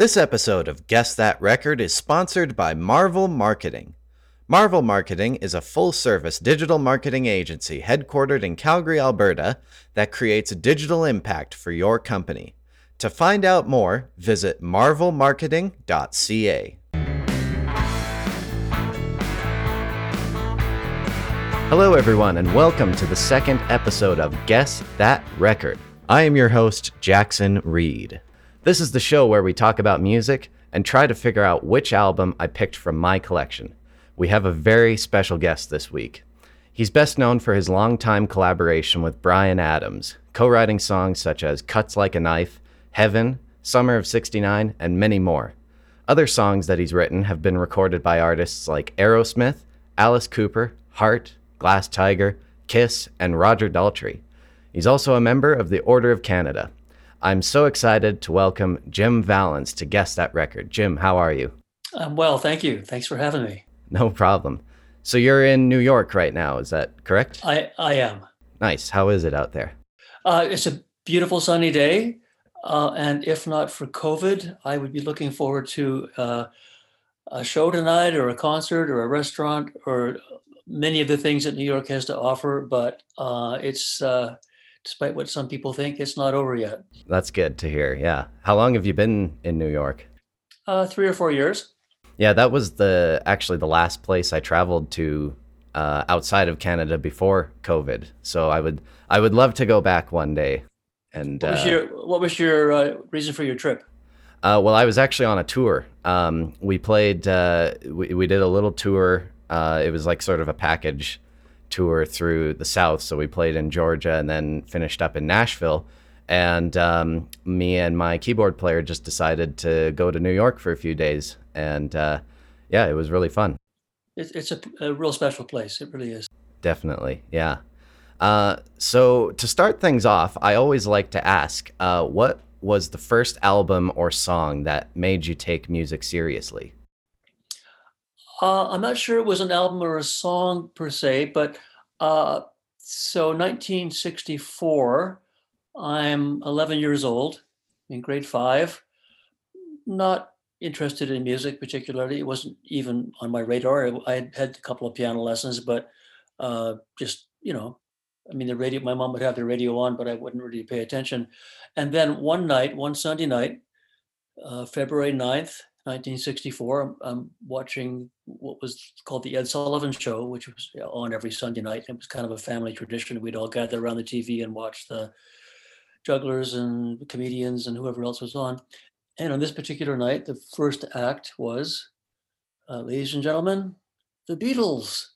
This episode of Guess That Record is sponsored by Marvel Marketing. Marvel Marketing is a full service digital marketing agency headquartered in Calgary, Alberta, that creates digital impact for your company. To find out more, visit marvelmarketing.ca. Hello, everyone, and welcome to the second episode of Guess That Record. I am your host, Jackson Reed. This is the show where we talk about music and try to figure out which album I picked from my collection. We have a very special guest this week. He's best known for his longtime collaboration with Bryan Adams, co writing songs such as Cuts Like a Knife, Heaven, Summer of 69, and many more. Other songs that he's written have been recorded by artists like Aerosmith, Alice Cooper, Heart, Glass Tiger, Kiss, and Roger Daltrey. He's also a member of the Order of Canada. I'm so excited to welcome Jim Vallance to Guess That Record. Jim, how are you? I'm well, thank you. Thanks for having me. No problem. So you're in New York right now, is that correct? I, I am. Nice. How is it out there? Uh, it's a beautiful sunny day. Uh, and if not for COVID, I would be looking forward to uh, a show tonight or a concert or a restaurant or many of the things that New York has to offer. But uh, it's uh, despite what some people think, it's not over yet. That's good to hear. Yeah. How long have you been in New York? Uh, three or four years. Yeah, that was the actually the last place I traveled to uh, outside of Canada before COVID. So I would I would love to go back one day. And what was your what was your uh, reason for your trip? Uh, well, I was actually on a tour. Um, we played. Uh, we we did a little tour. Uh, it was like sort of a package tour through the South. So we played in Georgia and then finished up in Nashville. And um, me and my keyboard player just decided to go to New York for a few days. And uh, yeah, it was really fun. It's, it's a, a, real special place. It really is. Definitely. Yeah. Uh, so to start things off, I always like to ask uh, what was the first album or song that made you take music seriously? Uh, I'm not sure it was an album or a song per se, but uh, so 1964, I'm 11 years old, in grade five, not interested in music particularly. It wasn't even on my radar. I had had a couple of piano lessons, but uh, just, you know, I mean, the radio, my mom would have the radio on, but I wouldn't really pay attention. And then one night, one Sunday night, uh, February 9th, 1964. I'm, watching what was called the Ed Sullivan Show, which was on every Sunday night. It was kind of a family tradition. We'd all gather around the TV and watch the jugglers and comedians and whoever else was on. And on this particular night, the first act was, uh, ladies and gentlemen, the Beatles.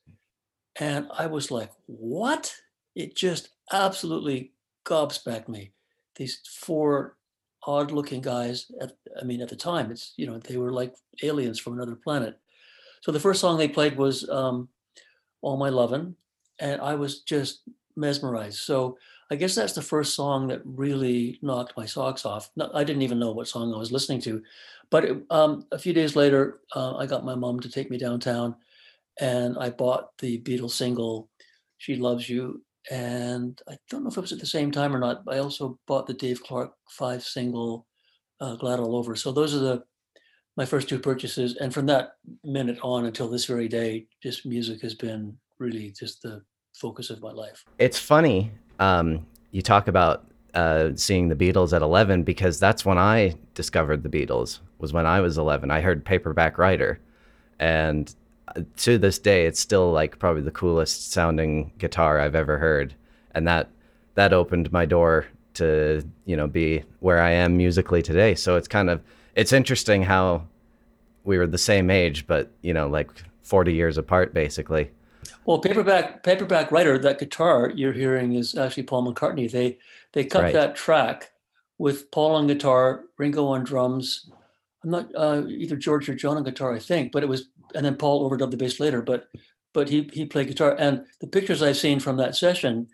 And I was like, what? It just absolutely gobsmacked me. These four odd looking guys at, i mean at the time it's you know they were like aliens from another planet. So the first song they played was um, all my lovin' and i was just mesmerized. So i guess that's the first song that really knocked my socks off. I didn't even know what song i was listening to but it, um, a few days later uh, i got my mom to take me downtown and i bought the beatles single she loves you and I don't know if it was at the same time or not. I also bought the Dave Clark five single, uh, "Glad All Over." So those are the my first two purchases, and from that minute on until this very day, just music has been really just the focus of my life. It's funny um, you talk about uh, seeing the Beatles at 11 because that's when I discovered the Beatles. Was when I was 11. I heard Paperback Writer, and to this day, it's still like probably the coolest sounding guitar I've ever heard, and that that opened my door to you know be where I am musically today. So it's kind of it's interesting how we were the same age, but you know like 40 years apart basically. Well, paperback paperback writer, that guitar you're hearing is actually Paul McCartney. They they cut right. that track with Paul on guitar, Ringo on drums. I'm not uh, either George or John on guitar, I think, but it was and then Paul overdubbed the bass later, but but he he played guitar. And the pictures I've seen from that session,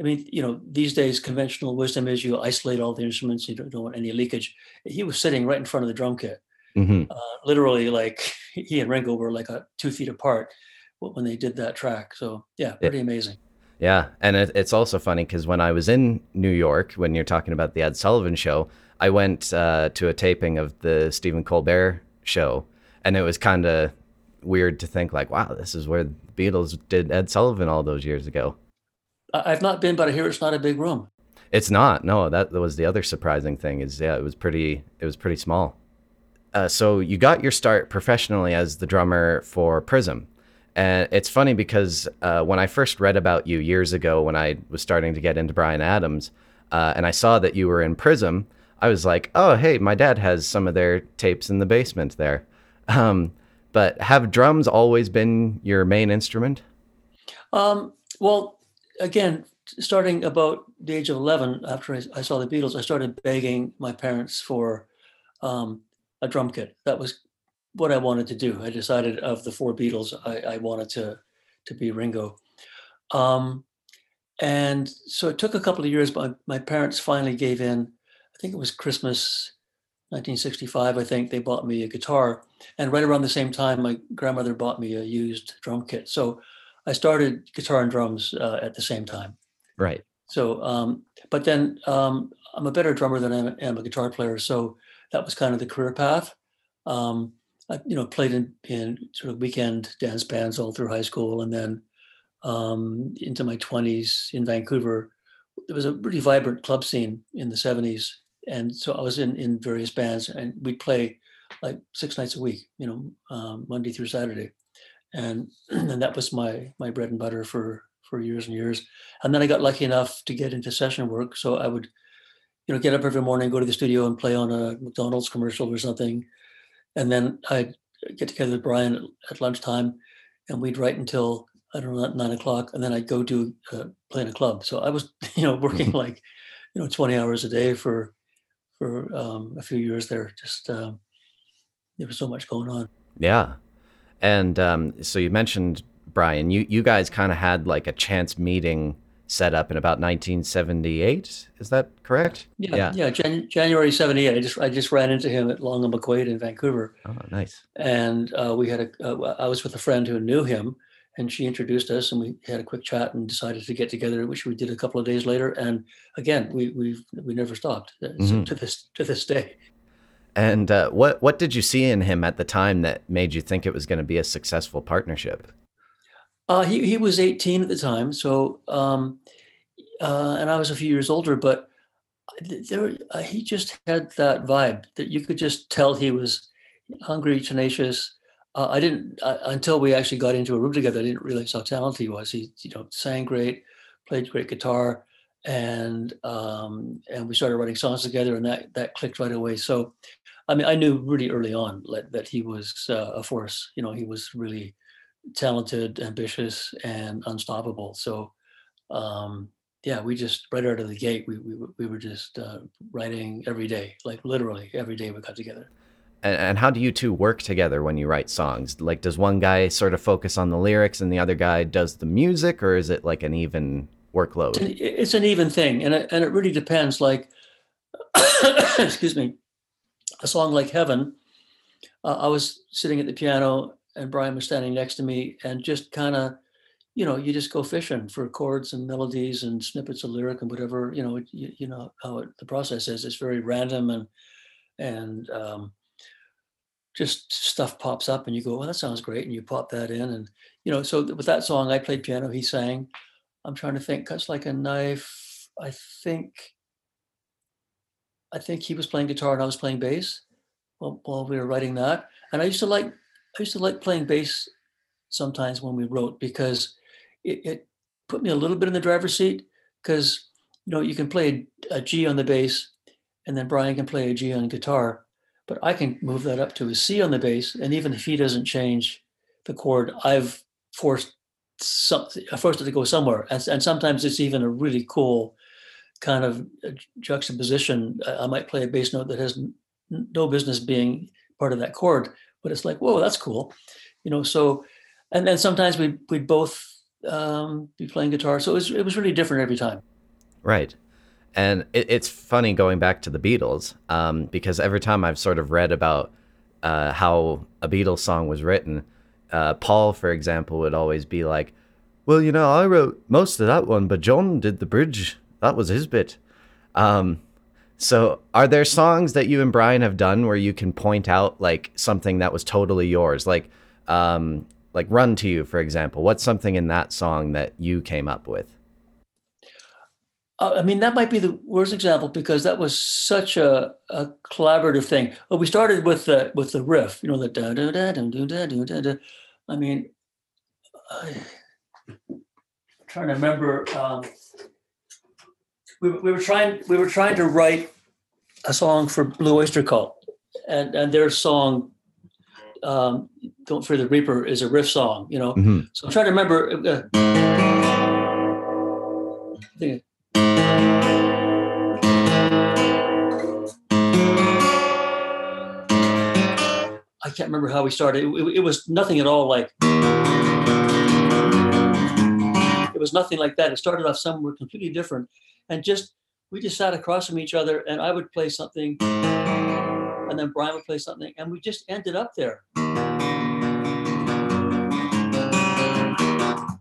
I mean, you know, these days conventional wisdom is you isolate all the instruments, you don't, don't want any leakage. He was sitting right in front of the drum kit, mm-hmm. uh, literally like he and Ringo were like a, two feet apart when they did that track. So yeah, pretty amazing. Yeah, and it, it's also funny because when I was in New York, when you're talking about the Ed Sullivan Show, I went uh, to a taping of the Stephen Colbert show, and it was kind of weird to think like, wow, this is where the Beatles did Ed Sullivan all those years ago. I've not been, but I hear it's not a big room. It's not. No, that was the other surprising thing. Is yeah, it was pretty. It was pretty small. Uh, so you got your start professionally as the drummer for Prism, and it's funny because uh, when I first read about you years ago, when I was starting to get into Bryan Adams, uh, and I saw that you were in Prism, I was like, oh hey, my dad has some of their tapes in the basement there. Um, but have drums always been your main instrument? Um, well, again, starting about the age of 11, after I, I, saw the Beatles, I started begging my parents for um, a drum kit. That was what I wanted to do. I decided of the four Beatles, I, I wanted to, to be Ringo. Um, and so it took a couple of years, but my parents finally gave in. I think it was Christmas 1965, I think they bought me a guitar. And right around the same time, my grandmother bought me a used drum kit. So I started guitar and drums uh, at the same time. Right. So, um, but then um, I'm a better drummer than I am a guitar player. So that was kind of the career path. Um, I, you know, played in, in sort of weekend dance bands all through high school, and then um, into my 20s in Vancouver. There was a really vibrant club scene in the 70s, and so I was in in various bands, and we'd play like six nights a week, you know, um, Monday through Saturday, and and that was my my bread and butter for for years and years. And then I got lucky enough to get into session work, so I would, you know, get up every morning, go to the studio, and play on a McDonald's commercial or something, and then I'd get together with Bryan at lunchtime, and we'd write until I don't know nine o'clock, and then I'd go do uh, play in a club. So I was, you know, working like, you know, twenty hours a day for for um, a few years there. Just uh, there was so much going on. Yeah, and um, so you mentioned Bryan. You you guys kind of had like a chance meeting set up in about 1978. Is that correct? Yeah, yeah. yeah Jan- January 78. I just I just ran into him at Long and McQuade in Vancouver. Oh, nice. And uh, we had a. Uh, I was with a friend who knew him, and she introduced us, and we had a quick chat and decided to get together, which we did a couple of days later. And again, we we we never stopped uh, mm-hmm. to this to this day. And uh, what what did you see in him at the time that made you think it was going to be a successful partnership? Uh, he he was 18 at the time, so um, uh, and I was a few years older, but there uh, he just had that vibe that you could just tell he was hungry, tenacious. Uh, I didn't uh, until we actually got into a room together. I didn't realize how talented he was. He you know sang great, played great guitar, and um, and we started writing songs together, and that that clicked right away. So, I mean, I knew really early on that, that he was uh, a force. You know, he was really talented, ambitious, and unstoppable. So, um, yeah, we just right out of the gate, we we, we were just uh, writing every day, like literally every day we got together. And, and how do you two work together when you write songs? Like, does one guy sort of focus on the lyrics and the other guy does the music, or is it like an even workload? It's an, it's an even thing, and it, and it really depends. Like, excuse me, a song like Heaven. Uh, I was sitting at the piano and Bryan was standing next to me and just kind of, you know, you just go fishing for chords and melodies and snippets of lyric and whatever, you know, you, you know how it, the process is. It's very random and, and um, just stuff pops up and you go, well, that sounds great. And you pop that in. And, you know, so with that song, I played piano, he sang. I'm trying to think, cuts like a knife. I think, I think he was playing guitar and I was playing bass while, while we were writing that. And I used to like I used to like playing bass sometimes when we wrote because it, it put me a little bit in the driver's seat because you know you can play a G on the bass and then Bryan can play a G on guitar, but I can move that up to a C on the bass, and even if he doesn't change the chord, I've forced some, I forced it to go somewhere, and, and sometimes it's even a really cool kind of juxtaposition. I might play a bass note that has no business being part of that chord, but it's like, whoa, that's cool, you know. So, and then sometimes we we'd both um, be playing guitar, so it was it was really different every time. Right, and it, it's funny going back to the Beatles um, because every time I've sort of read about uh, how a Beatles song was written, uh, Paul, for example, would always be like, "Well, you know, I wrote most of that one, but John did the bridge. That was his bit." Um, So, are there songs that you and Bryan have done where you can point out like something that was totally yours, like, um, like "Run to You," for example? What's something in that song that you came up with? Uh, I mean, that might be the worst example because that was such a, a collaborative thing. Well, we started with the with the riff, you know, the da da da da da da da da. I mean, I, am trying to remember. Um, we, we were trying we were trying to write a song for Blue Oyster Cult, and and their song, um, "Don't Fear the Reaper," is a riff song, you know. Mm-hmm. So I'm trying to remember. Uh, I can't remember how we started. It, it, it, was nothing at all like. It was nothing like that. It started off somewhere completely different, and just we just sat across from each other, and I would play something, and then Bryan would play something, and we just ended up there.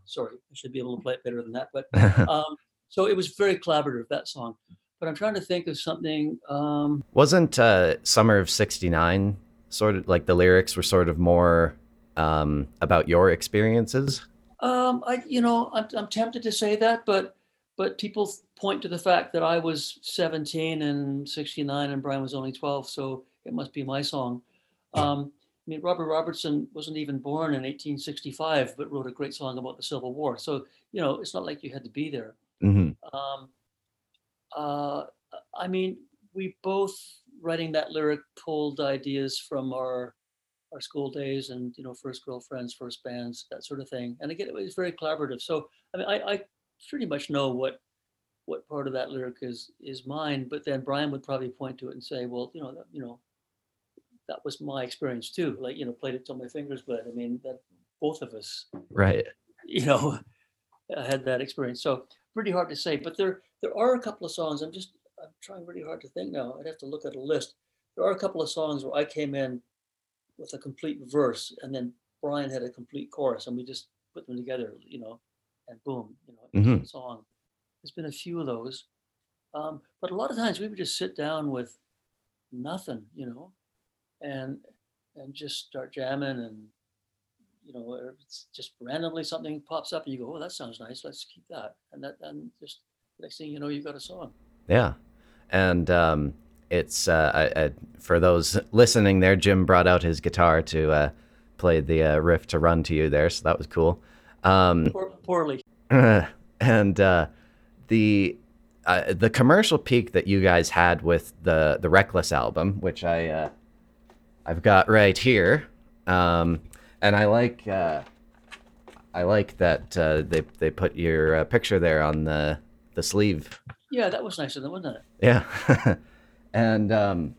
Sorry, I should be able to play it better than that, but um, so it was very collaborative that song. But I'm trying to think of something. Um, Wasn't uh, Summer of '69 sort of like the lyrics were sort of more um, about your experiences? Um, I, you know, I'm, I'm tempted to say that, but but people point to the fact that I was 17 and 69 and Bryan was only 12, so it must be my song. Um, I mean, Robert Robertson wasn't even born in 1865, but wrote a great song about the Civil War. So you know, it's not like you had to be there. Mm-hmm. Um, uh, I mean, we both writing that lyric pulled ideas from our our school days and you know first girlfriends first bands that sort of thing. And again it was very collaborative. So i mean i, I pretty much know what what part of that lyric is is mine but then brian would probably point to it and say well you know that, you know that was my experience too. Like you know played it till my fingers bled. I mean that both of us right. you know had that experience. So pretty hard to say but there there are a couple of songs i'm just I'm trying really hard to think now. I'd have to look at a list. There are a couple of songs where I came in with a complete verse, and then Bryan had a complete chorus, and we just put them together, you know, and boom, you know, mm-hmm. song. There's been a few of those, um, but a lot of times we would just sit down with nothing, you know, and and just start jamming, and you know, it's just randomly something pops up, and you go, "Oh, that sounds nice. Let's keep that," and that, and just next thing you know, you've got a song. Yeah and um, it's uh, I, I, for those listening there. Jim brought out his guitar to uh, play the uh, riff to "Run to You" there, so that was cool. Um, Poor, poorly. and uh, the uh, the commercial peak that you guys had with the the Reckless album, which I uh, I've got right here, um, and I like I like that they they put your picture there on the the sleeve. Yeah, that was nice of them, wasn't it? Yeah. and um,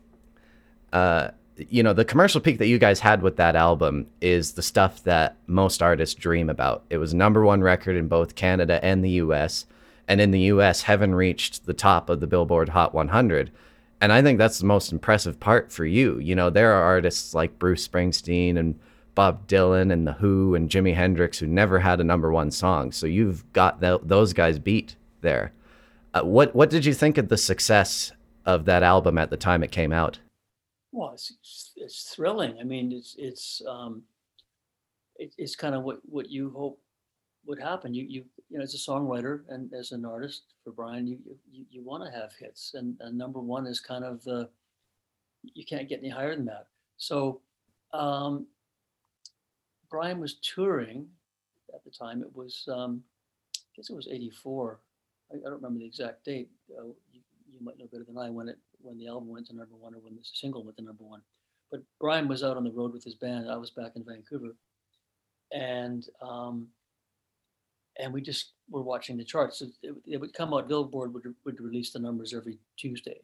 uh, you know, the commercial peak that you guys had with that album is the stuff that most artists dream about. It was number one record in both Canada and the US. And in the US, Heaven reached the top of the Billboard Hot 100. And I think that's the most impressive part for you. You know, there are artists like Bruce Springsteen and Bob Dylan and The Who and Jimi Hendrix who never had a number one song. So you've got th- those guys beat there. Uh, what what did you think of the success of that album at the time it came out? Well, it's it's thrilling. I mean, it's it's um, it, it's kind of what what you hope would happen. You you you know, as a songwriter and as an artist for Bryan, you you, you want to have hits, and, and number one is kind of the you can't get any higher than that. So, um, Bryan was touring at the time. It was um, I guess it was '84 I, I don't remember the exact date. Uh, you, you, might know better than I when it when the album went to number one or when the single went to number one. But Bryan was out on the road with his band. I was back in Vancouver, and um, and we just were watching the charts. It, it, would come out. Billboard would would release the numbers every Tuesday,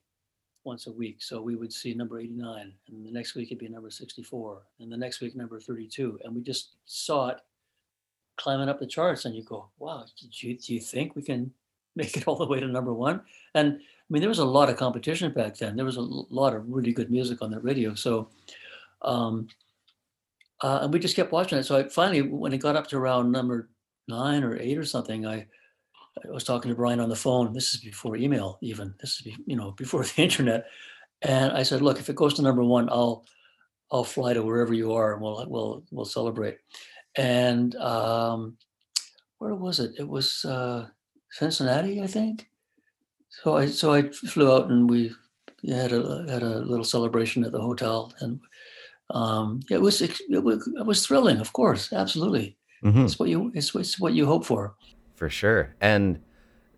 once a week. So we would see number 89, and the next week it'd be number 64, and the next week number 32, and we just saw it climbing up the charts. And you go, "Wow, you, do you think we can make it all the way to number one. And I mean, there was a lot of competition back then. There was a lot of really good music on the radio. So, um, uh, and we just kept watching it. So I finally, when it got up to around number nine or eight or something, I, I was talking to Bryan on the phone. This is before email, even. This is you know before the internet. And I said, look, if it goes to number one, I'll I'll fly to wherever you are, and we'll we'll we'll celebrate. And um, where was it? It was uh, Cincinnati, I think. So I so I flew out and we had a had a little celebration at the hotel, and um, it was it was it was thrilling. Of course, absolutely. Mm-hmm. It's what you it's, it's what you hope for. For sure, and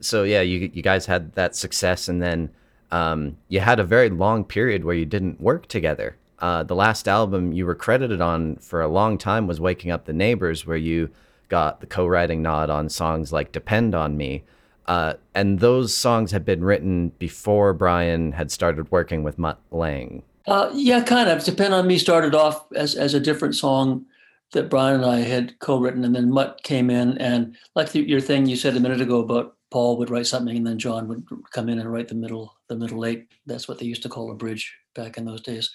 so yeah, you you guys had that success, and then um, you had a very long period where you didn't work together. Uh, the last album you were credited on for a long time was "Waking Up the Neighbors," where you got the co-writing nod on songs like "Depend on Me." Uh, and those songs had been written before Bryan had started working with Mutt Lange. Uh, yeah, kind of. Depend on Me started off as, as a different song that Bryan and I had co-written, and then Mutt came in, and like the, your thing you said a minute ago about Paul would write something, and then John would come in and write the middle, the middle eight. That's what they used to call a bridge back in those days.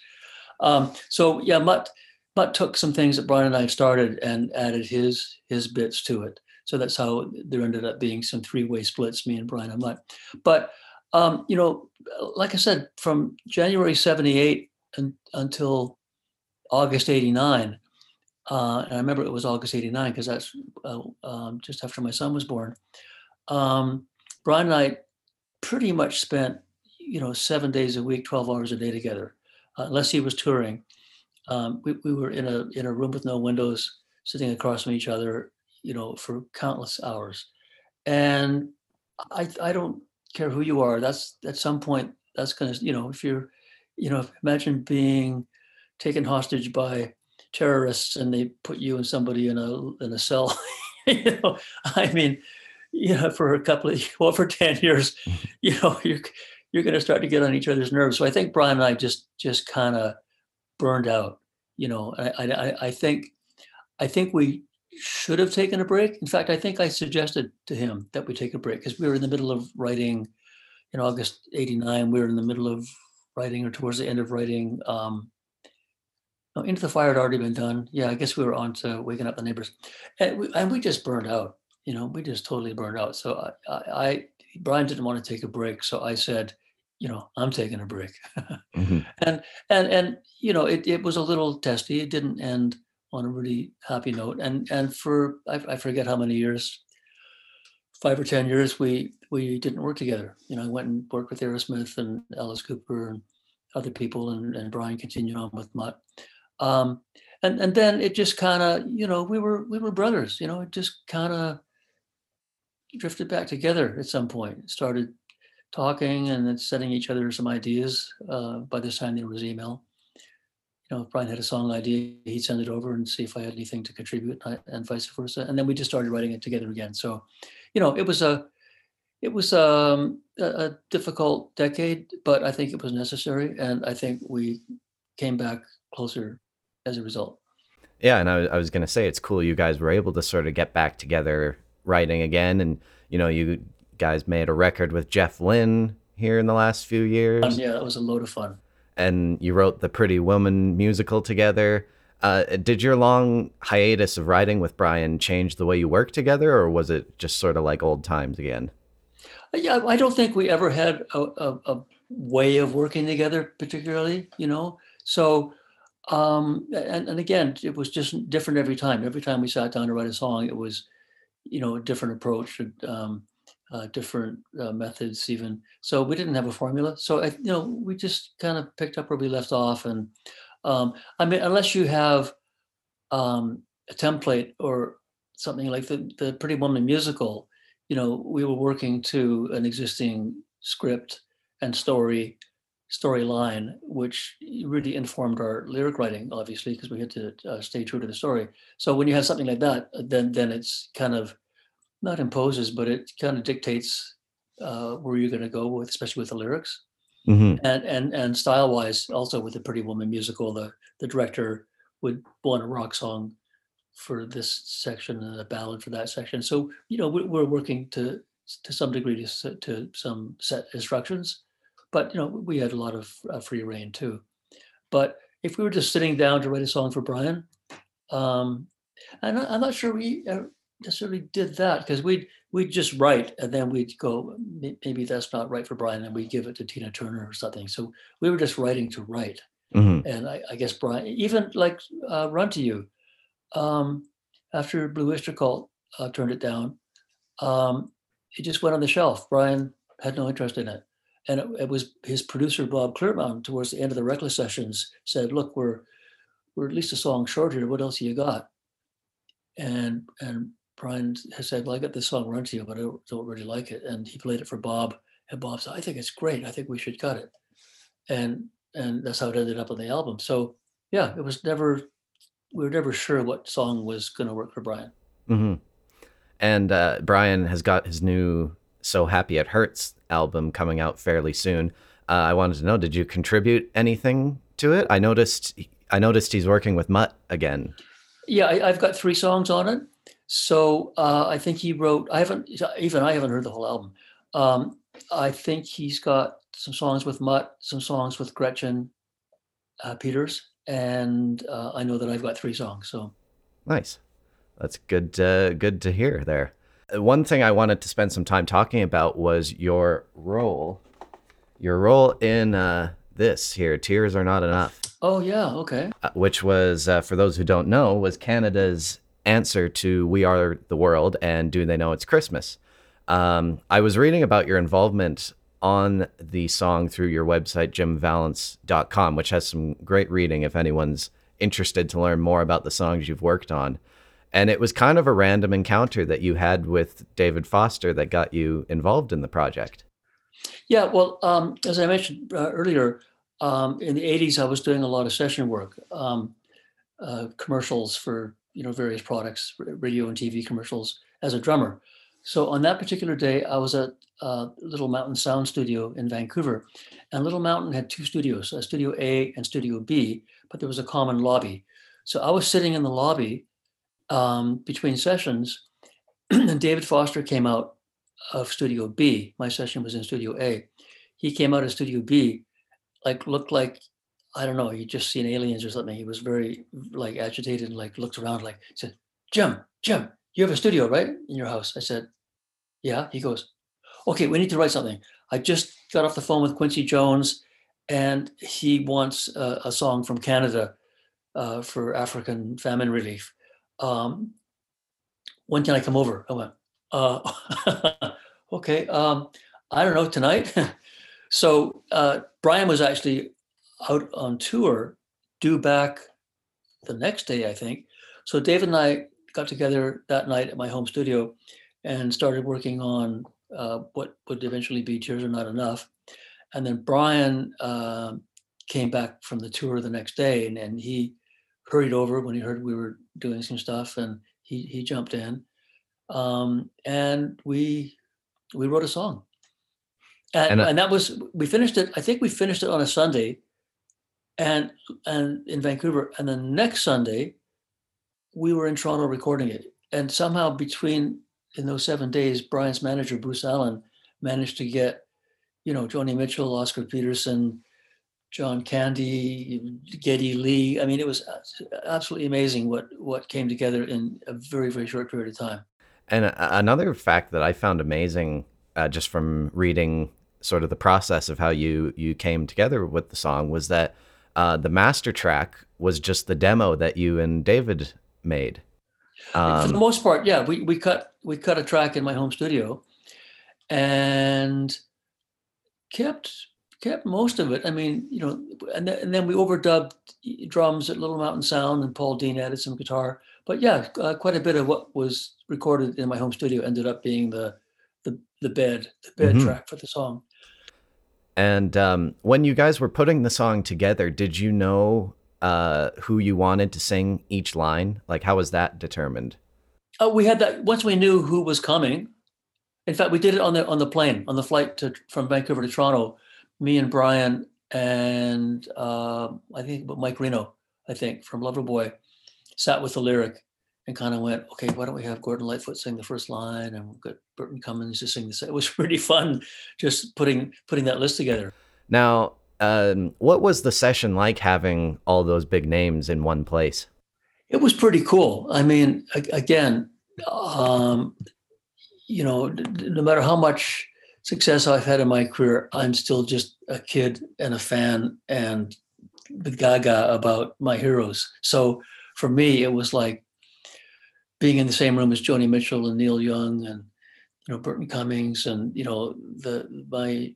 Um, so yeah, Mutt Mutt took some things that Bryan and I had started and added his his bits to it. So that's how there ended up being some three-way splits, me and Bryan and Mutt. But um, you know, like I said, from January 78 and, until August 89, uh, and I remember it was August 89 because that's uh, um, just after my son was born. Um, Bryan and I pretty much spent, you know, seven days a week, 12 hours a day together, uh, unless he was touring. Um, we, we were in a in a room with no windows, sitting across from each other, you know, for countless hours. And I, I don't care who you are. That's at some point, that's going to, you know, if you're, you know, imagine being taken hostage by terrorists and they put you and somebody in a, in a cell, you know, I mean, you know, for a couple of, well, for 10 years, you know, you're, you're going to start to get on each other's nerves. So I think Bryan and I just, just kind of burned out, you know, I, I, I think, I think we should have taken a break. In fact, I think I suggested to him that we take a break because we were in the middle of writing in August 89. We were in the middle of writing or towards the end of writing. Um, no, Into the Fire had already been done. Yeah, I guess we were on to Waking Up the Neighbors. And we, and we just burned out, you know, we just totally burned out. So I, I, I Bryan didn't want to take a break. So I said, you know, I'm taking a break. mm-hmm. And, and, and, you know, it, it was a little testy. It didn't end on a really happy note. And and for I, I, forget how many years, five or ten years, we we didn't work together. You know, I went and worked with Aerosmith and Alice Cooper and other people, and, and Bryan continued on with Mutt. Um, and and then it just kind of you know we were we were brothers. You know, it just kind of drifted back together at some point. Started talking and then sending each other some ideas. Uh, by this time, there was email you know, if Bryan had a song idea, he'd send it over and see if I had anything to contribute and vice versa. And then we just started writing it together again. So, you know, it was a, it was um, a, a difficult decade, but I think it was necessary. And I think we came back closer as a result. Yeah. And I, I was going to say, it's cool you guys were able to sort of get back together writing again. And, you know, you guys made a record with Jeff Lynne here in the last few years. Um, yeah, that was a load of fun and you wrote the Pretty Woman musical together. Uh, did your long hiatus of writing with Bryan change the way you work together, or was it just sort of like old times again? Yeah, I don't think we ever had a, a, a way of working together, particularly. You know, so um, and, and again, it was just different every time. Every time we sat down to write a song, it was, you know, a different approach. Um, uh, different uh, methods even. So we didn't have a formula. So I, you know, we just kind of picked up where we left off. And um, I mean, unless you have um, a template or something like the the Pretty Woman musical, you know, we were working to an existing script and story storyline, which really informed our lyric writing, obviously, because we had to uh, stay true to the story. So when you have something like that, then then it's kind of not imposes, but it kind of dictates uh, where you're going to go with, especially with the lyrics. Mm-hmm. And and and style wise, also with the Pretty Woman musical, the the director would want a rock song for this section and a ballad for that section. So you know we're working to to some degree to, to some set instructions, but you know we had a lot of uh, free reign too. But if we were just sitting down to write a song for Bryan, um, I'm, not, I'm not sure we uh, necessarily did that because we'd we'd just write and then we'd go maybe that's not right for Bryan and we'd give it to Tina Turner or something. So we were just writing to write. Mm-hmm. And I, I, guess Bryan, even like uh, Run to You, um, after Blue Oyster Cult uh, turned it down, um, it just went on the shelf. Bryan had no interest in it. And it, it was his producer, Bob Clearmountain, towards the end of the Reckless sessions said, look, we're, we're at least a song short here. What else you got? And, and Bryan has said, well, I got this song Run to You, but I don't, don't really like it. And he played it for Bob and Bob said, I think it's great. I think we should cut it. And, and that's how it ended up on the album. So yeah, it was never, we were never sure what song was going to work for Bryan. Mm-hmm. And uh, Bryan has got his new "So Happy It Hurts" album coming out fairly soon. Uh, I wanted to know, did you contribute anything to it? I noticed, I noticed he's working with Mutt again. Yeah, I, have got three songs on it. So uh, I think he wrote. I haven't even I haven't heard the whole album. Um, I think he's got some songs with Mutt, some songs with Gretchen uh, Peters, and uh, I know that I've got three songs. So nice. That's good. Uh, good to hear. There. One thing I wanted to spend some time talking about was your role. Your role in uh, this here, "Tears Are Not Enough." Oh yeah, okay. Uh, which was, uh, for those who don't know, was Canada's answer to "We Are the World" and "Do They Know It's Christmas." Um, I was reading about your involvement on the song through your website, jimvallance.com, which has some great reading if anyone's interested to learn more about the songs you've worked on. And it was kind of a random encounter that you had with David Foster that got you involved in the project. Yeah, well, um, as I mentioned uh, earlier, um, in the 80s, I was doing a lot of session work, um, uh, commercials for you know various products, radio and TV commercials as a drummer. So on that particular day, I was at uh, Little Mountain Sound Studio in Vancouver, and Little Mountain had two studios, Studio A and Studio B, but there was a common lobby. So I was sitting in the lobby um, between sessions, and David Foster came out of Studio B. My session was in Studio A. He came out of Studio B, like looked like I don't know, he just seen aliens or something. He was very like agitated and like looked around, like said, "Jim, Jim, you have a studio, right, in your house?" I said, "Yeah." He goes, "Okay, we need to write something." I just got off the phone with Quincy Jones, and he wants a, a song from Canada uh, for African famine relief. Um, when can I come over? I went, uh, okay, um, I don't know, tonight. so uh, Bryan was actually out on tour, due back the next day, I think. So David and I got together that night at my home studio and started working on uh, what would eventually be Tears Are Not Enough. And then Bryan uh, came back from the tour the next day and, and he hurried over when he heard we were doing some stuff and he, he jumped in. Um, and we we wrote a song. And, and, uh, and that was we finished it, I think we finished it on a Sunday and and in Vancouver. And the next Sunday, we were in Toronto recording it. And somehow between in those seven days, Bryan's manager Bruce Allen managed to get, you know, Joni Mitchell, Oscar Peterson, John Candy, Geddy Lee. I mean, it was absolutely amazing what what came together in a very very short period of time. And another fact that I found amazing, uh, just from reading sort of the process of how you you came together with the song, was that uh, the master track was just the demo that you and David made. Um, For the um, most part, yeah, we, we cut we cut a track in my home studio, and kept kept most of it. I mean, you know, and then, and then we overdubbed drums at Little Mountain Sound, and Paul Dean added some guitar. But yeah, uh, quite a bit of what was recorded in my home studio ended up being the the the bed the bed mm-hmm. track for the song. And um, when you guys were putting the song together, did you know uh, who you wanted to sing each line? Like, how was that determined? Uh, we had that once we knew who was coming. In fact, we did it on the on the plane on the flight to from Vancouver to Toronto. Me and Bryan and uh, I think Mike Reno, I think from Loverboy, sat with the lyric and kind of went, okay, why don't we have Gordon Lightfoot sing the first line and we've got Burton Cummings to sing this. It was pretty fun just putting putting that list together. Now, um, what was the session like having all those big names in one place? It was pretty cool. I mean, again, um, you know, no matter how much success I've had in my career, I'm still just a kid and a fan and gaga about my heroes. So for me, it was like being in the same room as Joni Mitchell and Neil Young and you know Burton Cummings and you know the my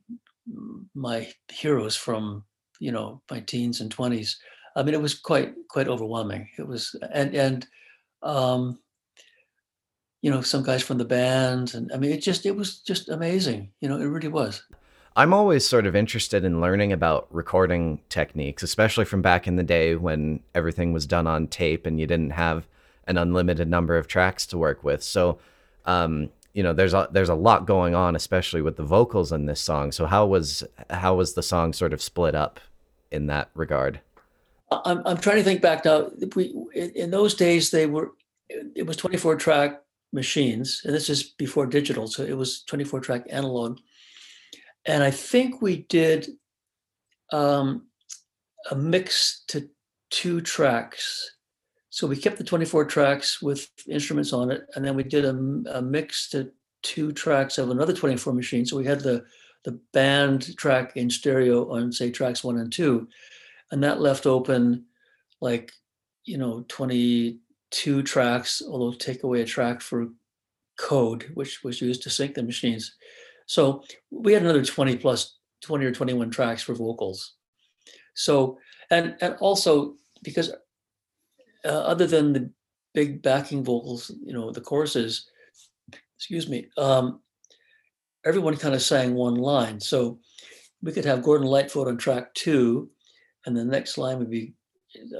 my heroes from you know my teens and 20s i mean it was quite quite overwhelming it was and and um you know some guys from the band and i mean it just it was just amazing you know it really was. I'm always sort of interested in learning about recording techniques especially from back in the day when everything was done on tape and you didn't have an unlimited number of tracks to work with. So um, you know there's a there's a lot going on especially with the vocals in this song. So how was how was the song sort of split up in that regard? I'm, I'm trying to think back now we in those days they were it was 24 track machines and this is before digital so it was 24 track analog and i think we did um, a mix to two tracks so we kept the 24 tracks with instruments on it, and then we did a, a mix to two tracks of another 24 machine. So we had the the band track in stereo on say tracks one and two, and that left open like you know 22 tracks, although take away a track for code, which was used to sync the machines. So we had another 20 plus 20 or 21 tracks for vocals. So and and also because uh, other than the big backing vocals, you know, the choruses, excuse me, um, everyone kind of sang one line. So we could have Gordon Lightfoot on track two, and the next line would be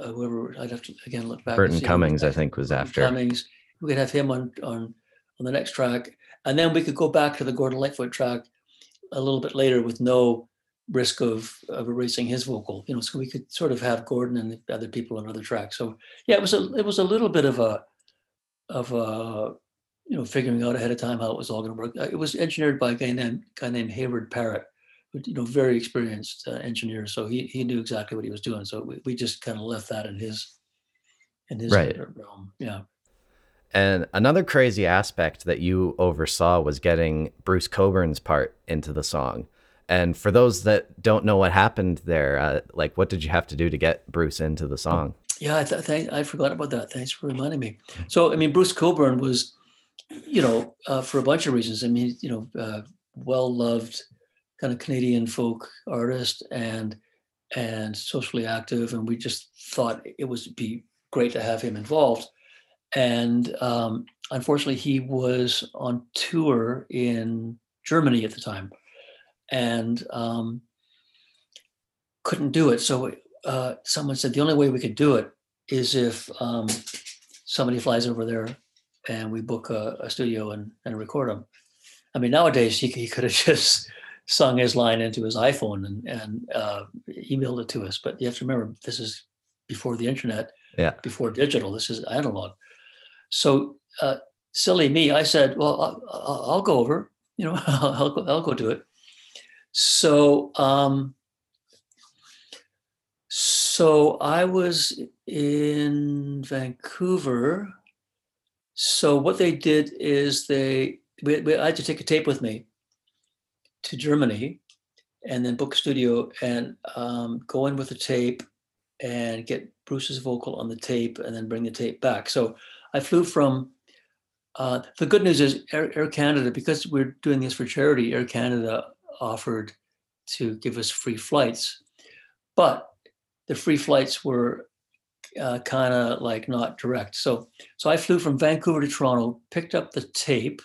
uh, whoever I'd have to again look back. Burton Cummings, I think, was after. Cummings. We could have him on on on the next track, and then we could go back to the Gordon Lightfoot track a little bit later with no risk of, of erasing his vocal. You know, so we could sort of have Gordon and the other people on other tracks. So yeah, it was a it was a little bit of a of a you know figuring out ahead of time how it was all going to work. Uh, it was engineered by a guy named guy named Hayward Parrott, you know, very experienced uh, engineer. So he he knew exactly what he was doing. So we, we just kind of left that in his in his right. realm. Yeah. And another crazy aspect that you oversaw was getting Bruce Cockburn's part into the song. And for those that don't know what happened there, uh, like what did you have to do to get Bruce into the song? Yeah, I, th- th- I forgot about that. Thanks for reminding me. So, I mean, Bruce Cockburn was, you know, uh, for a bunch of reasons. I mean, you know, uh, well loved kind of Canadian folk artist and and socially active, and we just thought it would be great to have him involved. And um, unfortunately, he was on tour in Germany at the time and um, couldn't do it. So uh, someone said the only way we could do it is if um, somebody flies over there and we book a, a studio and, and record him. I mean, nowadays he, he could have just sung his line into his iPhone and, and uh, emailed it to us. But you have to remember, this is before the internet, yeah. before digital. This is analog. So uh, silly me, I said, well, I'll, I'll go over. You know, I'll, go, I'll go do it. So, um, so I was in Vancouver. So what they did is they, we, we, I had to take a tape with me to Germany, and then book a studio and um, go in with the tape and get Bruce's vocal on the tape, and then bring the tape back. So I flew from. Uh, the good news is Air, Air Canada, because we're doing this for charity. Air Canada offered to give us free flights, but the free flights were uh, kind of like not direct. So, so I flew from Vancouver to Toronto, picked up the tape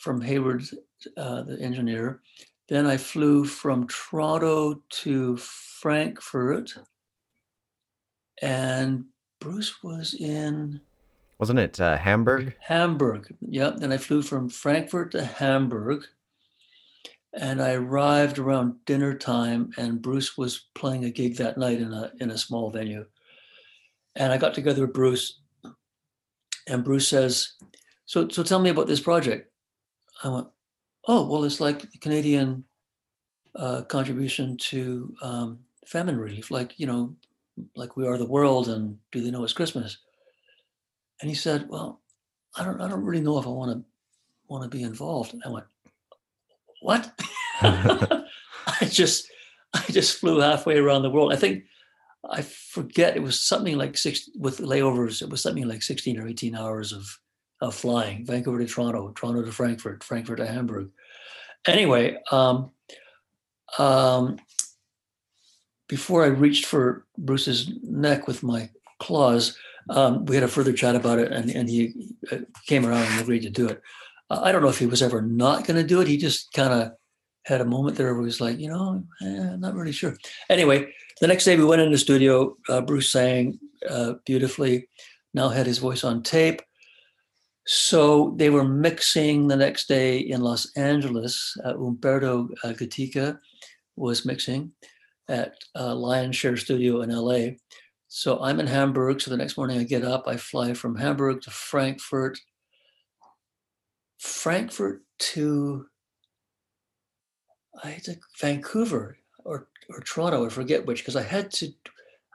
from Hayward, uh, the engineer. Then I flew from Toronto to Frankfurt, and Bruce was in. Wasn't it uh, Hamburg? Hamburg. Yep. Then I flew from Frankfurt to Hamburg and I arrived around dinner time, and Bruce was playing a gig that night in a in a small venue. And I got together with Bruce, and Bruce says, "So, so tell me about this project." I went, "Oh, well, it's like the Canadian uh, contribution to um, famine relief, like you know, like we are the world, and do they know it's Christmas?" And he said, "Well, I don't, I don't really know if I want to want to be involved. I went, what? I just, I just flew halfway around the world. I think I forget it was something like six with layovers. It was something like 16 or 18 hours of, of flying Vancouver to Toronto, Toronto to Frankfurt, Frankfurt to Hamburg. Anyway, um, um, before I reached for Bruce's neck with my claws, um, we had a further chat about it, and, and he uh, came around and agreed to do it. I don't know if he was ever not going to do it. He just kind of had a moment there where he was like, you know, eh, I'm not really sure. Anyway, the next day we went in the studio. Uh, Bruce sang uh, beautifully. Now had his voice on tape. So they were mixing the next day in Los Angeles. Uh, Umberto uh, Gatica was mixing at uh, Lion Share Studio in LA. So I'm in Hamburg. So the next morning I get up, I fly from Hamburg to Frankfurt, Frankfurt to I to Vancouver or or Toronto, I forget which, because I had to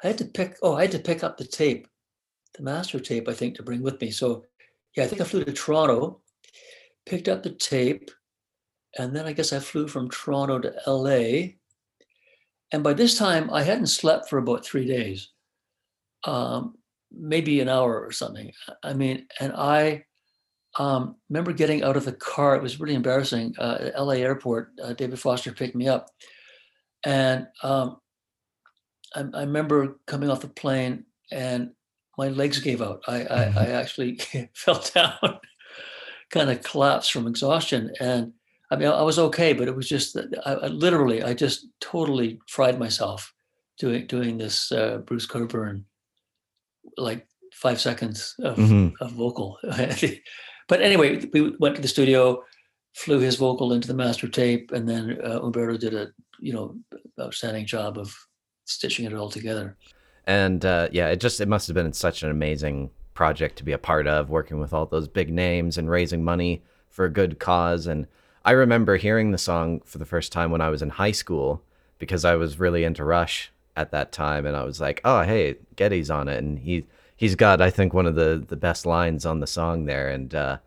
I had to pick oh, I had to pick up the tape, the master tape, I think, to bring with me. So yeah, I think I flew to Toronto, picked up the tape, and then I guess I flew from Toronto to LA. And by this time I hadn't slept for about three days. Um, maybe an hour or something. I mean, and I um, remember getting out of the car. It was really embarrassing. Uh, at LA airport, uh, David Foster picked me up. And um, I, I, remember coming off the plane and my legs gave out. I, I, mm-hmm. I actually fell down, kind of collapsed from exhaustion. And I mean, I was okay, but it was just that I, literally, I just totally fried myself doing doing this uh, Bruce Cockburn, like five seconds of, mm-hmm. of vocal. But anyway, we went to the studio, flew his vocal into the master tape, and then uh, Umberto did a you know outstanding job of stitching it all together. And uh, yeah, it just it must have been such an amazing project to be a part of, working with all those big names and raising money for a good cause. And I remember hearing the song for the first time when I was in high school because I was really into Rush at that time, and I was like, oh hey, Geddy's on it, and he he's got I think one of the the best lines on the song there, and uh,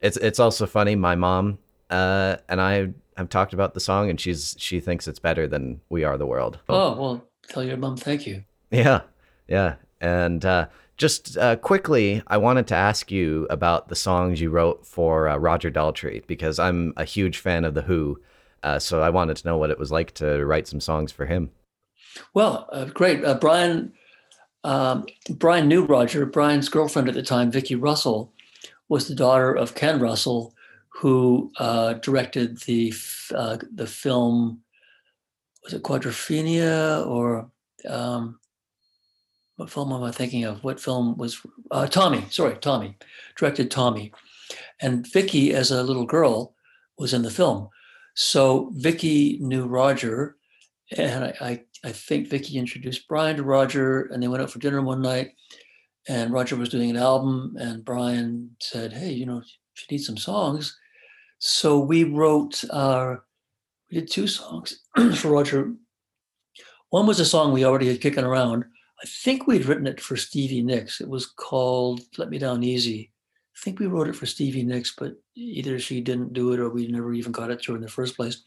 it's it's also funny. My mom uh, and I have talked about the song, and she's she thinks it's better than We Are the World. Oh well, tell your mom thank you. Yeah, yeah, and uh, just uh, quickly, I wanted to ask you about the songs you wrote for uh, Roger Daltrey because I'm a huge fan of the Who. Uh, so I wanted to know what it was like to write some songs for him. Well, uh, great. Uh, Bryan um, Bryan knew Roger. Bryan's girlfriend at the time, Vicki Russell, was the daughter of Ken Russell, who directed the uh, the film. Was it Quadrophenia or um, what film am I thinking of? What film was uh, Tommy? Sorry, Tommy directed Tommy, and Vicki, as a little girl, was in the film. So Vicki knew Roger, and I, I I think Vicki introduced Bryan to Roger, and they went out for dinner one night. And Roger was doing an album, and Bryan said, "Hey, you know, you need some songs." So we wrote. Uh, we did two songs for Roger. One was a song we already had kicking around. I think we'd written it for Stevie Nicks. It was called "Let Me Down Easy." I think we wrote it for Stevie Nicks, but either she didn't do it or we never even got it to her in the first place.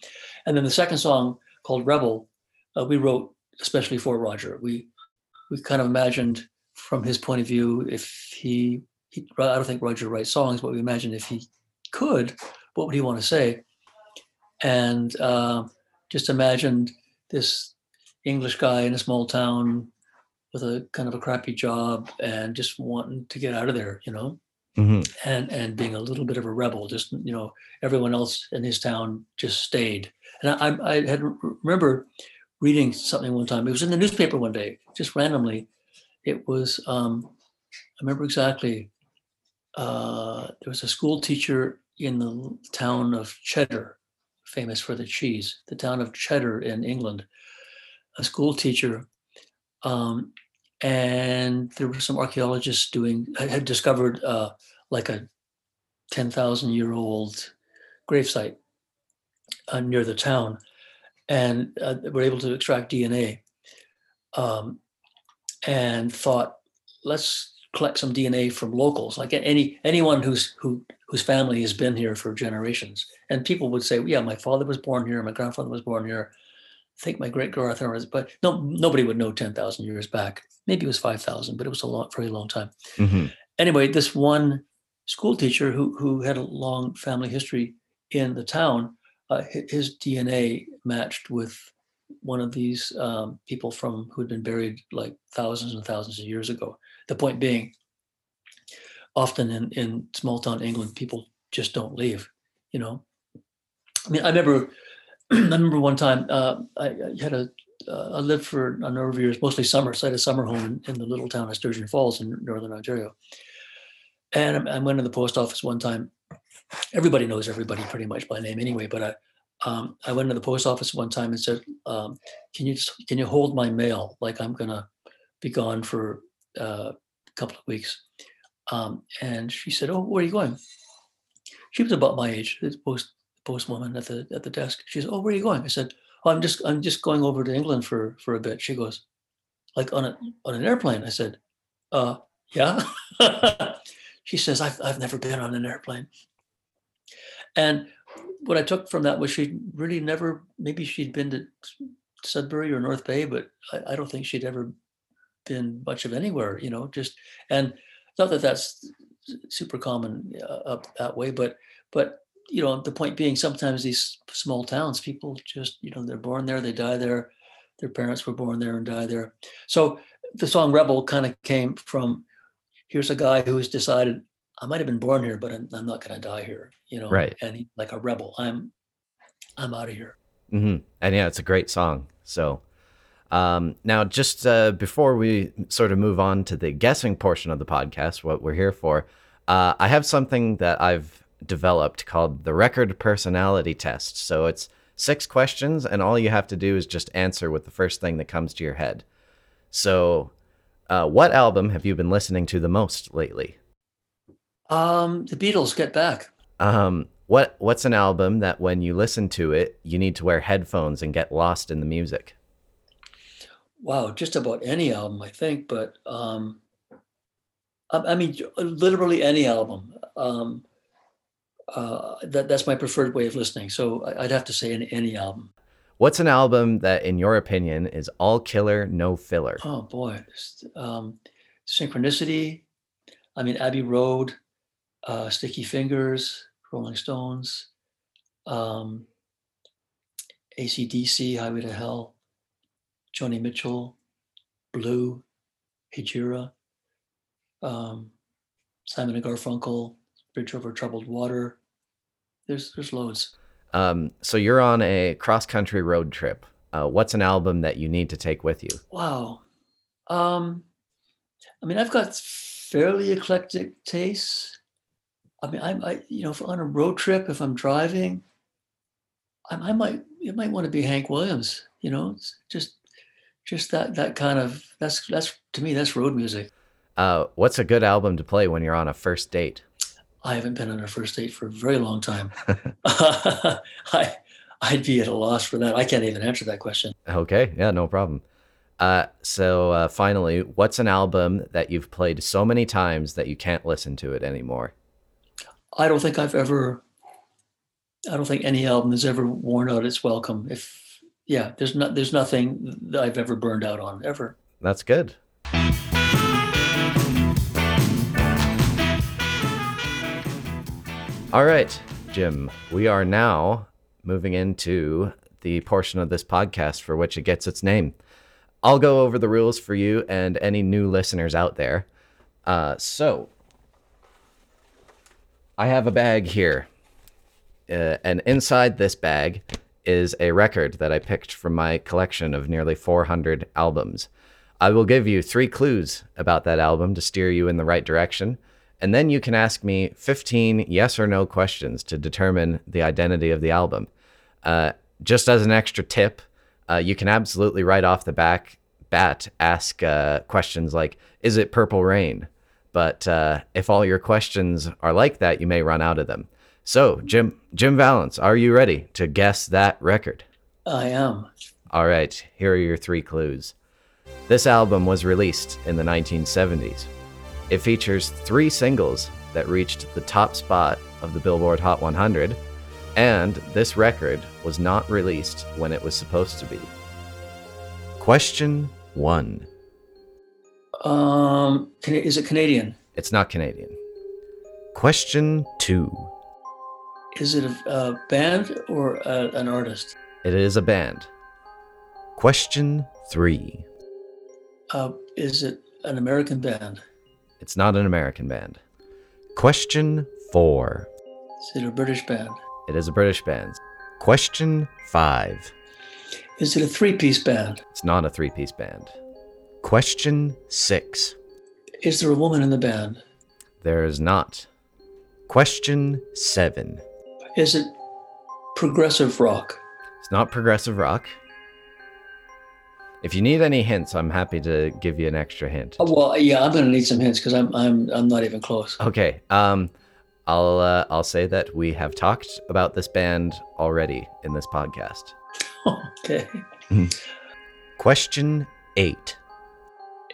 And then the second song called Rebel uh, we wrote especially for Roger. We we kind of imagined from his point of view if he, he I don't think Roger writes songs, but we imagined if he could, what would he want to say? And uh, just imagined this English guy in a small town with a kind of a crappy job and just wanting to get out of there, you know, mm-hmm. and and being a little bit of a rebel. Just you know, everyone else in his town just stayed. And I, I had remember reading something one time. It was in the newspaper one day, just randomly. It was, um, I remember exactly, uh, there was a school teacher in the town of Cheddar, famous for the cheese, the town of Cheddar in England, a school teacher. Um, and there were some archaeologists doing, had discovered uh, like a 10,000 year old gravesite uh, near the town and uh, were able to extract DNA um, and thought, let's collect some DNA from locals, like any anyone who's who whose family has been here for generations. And people would say, "Yeah, my father was born here, my grandfather was born here." I think my great grandfather was, but no, nobody would know ten thousand years back. Maybe it was five thousand, but it was a long, very long time. hmm Anyway, this one school teacher who who had a long family history in the town, uh, his DNA matched with one of these um, people from who had been buried like thousands and thousands of years ago. The point being, often in, in small town England, people just don't leave. You know, I mean, I remember, I remember one time uh, I, had a, uh, I lived for a number of years, mostly summer. So I had a summer home in, in the little town of Sturgeon Falls in northern Ontario. And I, I went to the post office one time. Everybody knows everybody pretty much by name anyway. But I, um, I went to the post office one time and said, um, "Can you just, can you hold my mail? Like I'm gonna be gone for uh, a couple of weeks." Um, and she said, "Oh, where are you going?" She was about my age, the post postwoman at the at the desk. She says, "Oh, where are you going?" I said, "Oh, I'm just I'm just going over to England for for a bit." She goes, "Like on a on an airplane?" I said, "Uh, yeah." she says, "I've I've never been on an airplane." And what I took from that was she really never. Maybe she'd been to Sudbury or North Bay, but I, I don't think she'd ever been much of anywhere. You know, just and not that that's super common uh, up that way, but but you know the point being sometimes these small towns people just you know they're born there they die there their parents were born there and die there so the song rebel kind of came from here's a guy who's decided i might have been born here but i'm, I'm not going to die here you know Right. and he, like a rebel i'm i'm out of here hmm And yeah, it's a great song. So um, now, just uh, before we sort of move on to the guessing portion of the podcast, what we're here for, uh, I have something that I've developed called the record personality test. So it's six questions, and all you have to do is just answer with the first thing that comes to your head. So, uh, what album have you been listening to the most lately? um the beatles get back Um, what What's an album that when you listen to it, you need to wear headphones and get lost in the music? wow just about any album i think but um i, I mean literally any album um uh that, that's my preferred way of listening. So i'd have to say any, any album. What's an album that, in your opinion, is all killer, no filler? oh boy. Um synchronicity. I mean abbey road uh sticky fingers rolling stones um acdc highway to hell joni mitchell blue hejira um simon and garfunkel bridge over troubled water there's there's loads Um, so you're on a cross country road trip. Uh, what's an album that you need to take with you? wow um i mean i've got fairly eclectic tastes i mean I'm, i you know if on a road trip if i'm driving i, I might it might want to be hank williams you know it's just just that that kind of that's that's to me that's road music Uh, what's a good album to play when you're on a first date? I haven't been on a first date for a very long time i i'd be at a loss for that i can't even answer that question Okay, yeah, no problem. Uh, so uh, finally, what's an album that you've played so many times that you can't listen to it anymore? I don't think I've ever. I don't think any album has ever worn out its welcome. If yeah, there's not there's nothing that I've ever burned out on ever. That's good. All right, Jim, we are now moving into the portion of this podcast for which it gets its name. I'll go over the rules for you and any new listeners out there. Uh, so, I have a bag here, uh, and inside this bag is a record that I picked from my collection of nearly 400 albums. I will give you three clues about that album to steer you in the right direction, and then you can ask me 15 yes or no questions to determine the identity of the album. Uh, just as an extra tip, uh, you can absolutely right off the back bat ask uh, questions like, "Is it Purple Rain?" But uh, if all your questions are like that, you may run out of them. So, Jim, Jim Vallance, are you ready to guess that record? I am. All right, here are your three clues. This album was released in the 1970s. It features three singles that reached the top spot of the Billboard Hot 100, and this record was not released when it was supposed to be. Question one. Um, is it Canadian? It's not Canadian. Question two. Is it a, a band or a, an artist? It is a band. Question three. Uh, is it an American band? It's not an American band. Question four. Is it a British band? It is a British band. Question five. Is it a three-piece band? It's not a three piece band. Question six. Is there a woman in the band? There is not. Question seven. Is it progressive rock? It's not progressive rock. If you need any hints, I'm happy to give you an extra hint. Oh, well, yeah, I'm going to need some hints because I'm I'm I'm not even close. Okay. Um, I'll uh, I'll say that we have talked about this band already in this podcast. okay. Question eight.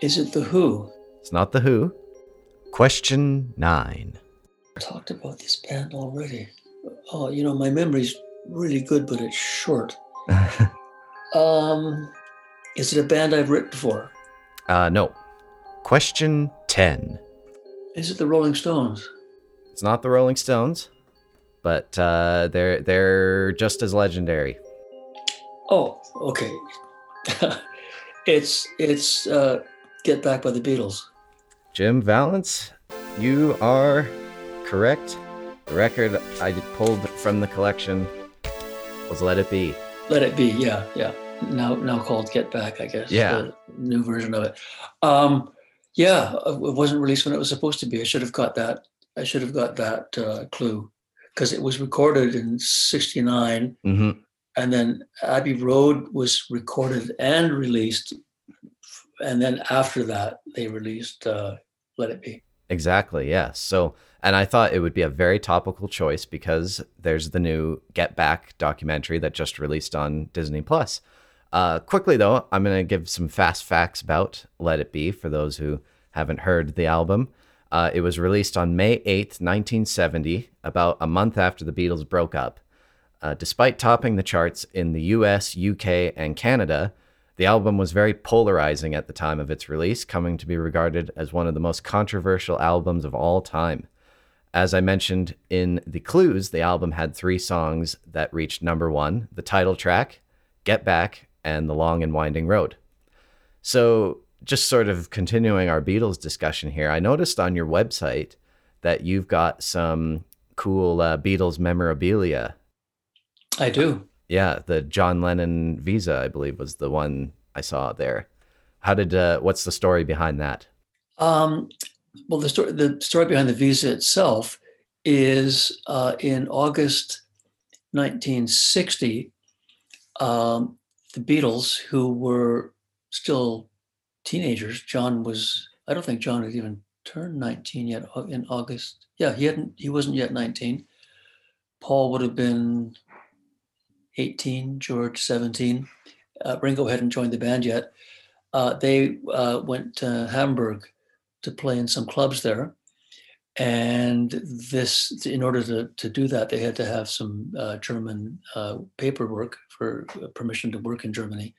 Is it the Who? It's not the Who. Question nine. Talked about this band already. Oh, you know, my memory's really good, but it's short. Um, is it a band I've written before? uh, no. Question ten. Is it the Rolling Stones? It's not the Rolling Stones, but uh, they're they're just as legendary. Oh, okay. it's it's uh, Get Back by the Beatles. Jim Vallance, you are correct. The record I pulled from the collection was "Let It Be." Let it be. Yeah, yeah. Now now called Get Back, I guess. Yeah. The new version of it. Um, yeah, it wasn't released when it was supposed to be. I should have got that. I should have got that uh, clue because it was recorded in '69. hmm and then Abbey Road was recorded and released, and then after that they released uh, Let It Be. Exactly. Yeah. So, and I thought it would be a very topical choice because there's the new Get Back documentary that just released on Disney Plus. Uh, quickly though, I'm gonna give some fast facts about Let It Be for those who haven't heard the album. Uh, it was released on May 8th, 1970, about a month after the Beatles broke up. Uh, despite topping the charts in the US, UK, and Canada, the album was very polarizing at the time of its release, coming to be regarded as one of the most controversial albums of all time. As I mentioned in the clues, the album had three songs that reached number one the title track, Get Back, and The Long and Winding Road. So, just sort of continuing our Beatles discussion here, I noticed on your website that you've got some cool uh, Beatles memorabilia I do. yeah, the John Lennon Visa, I believe, was the one I saw there. How did? Uh, what's the story behind that? Um, well, the story the story behind the visa itself is uh, in August 1960. Um, the Beatles, who were still teenagers, John was. I don't think John had even turned 19 yet in August. Yeah, he hadn't. He wasn't yet 19. Paul would have been 18, George 17. Uh, Ringo hadn't joined the band yet. Uh, they uh, went to Hamburg to play in some clubs there. And this, in order to, to do that, they had to have some uh, German uh, paperwork for permission to work in Germany.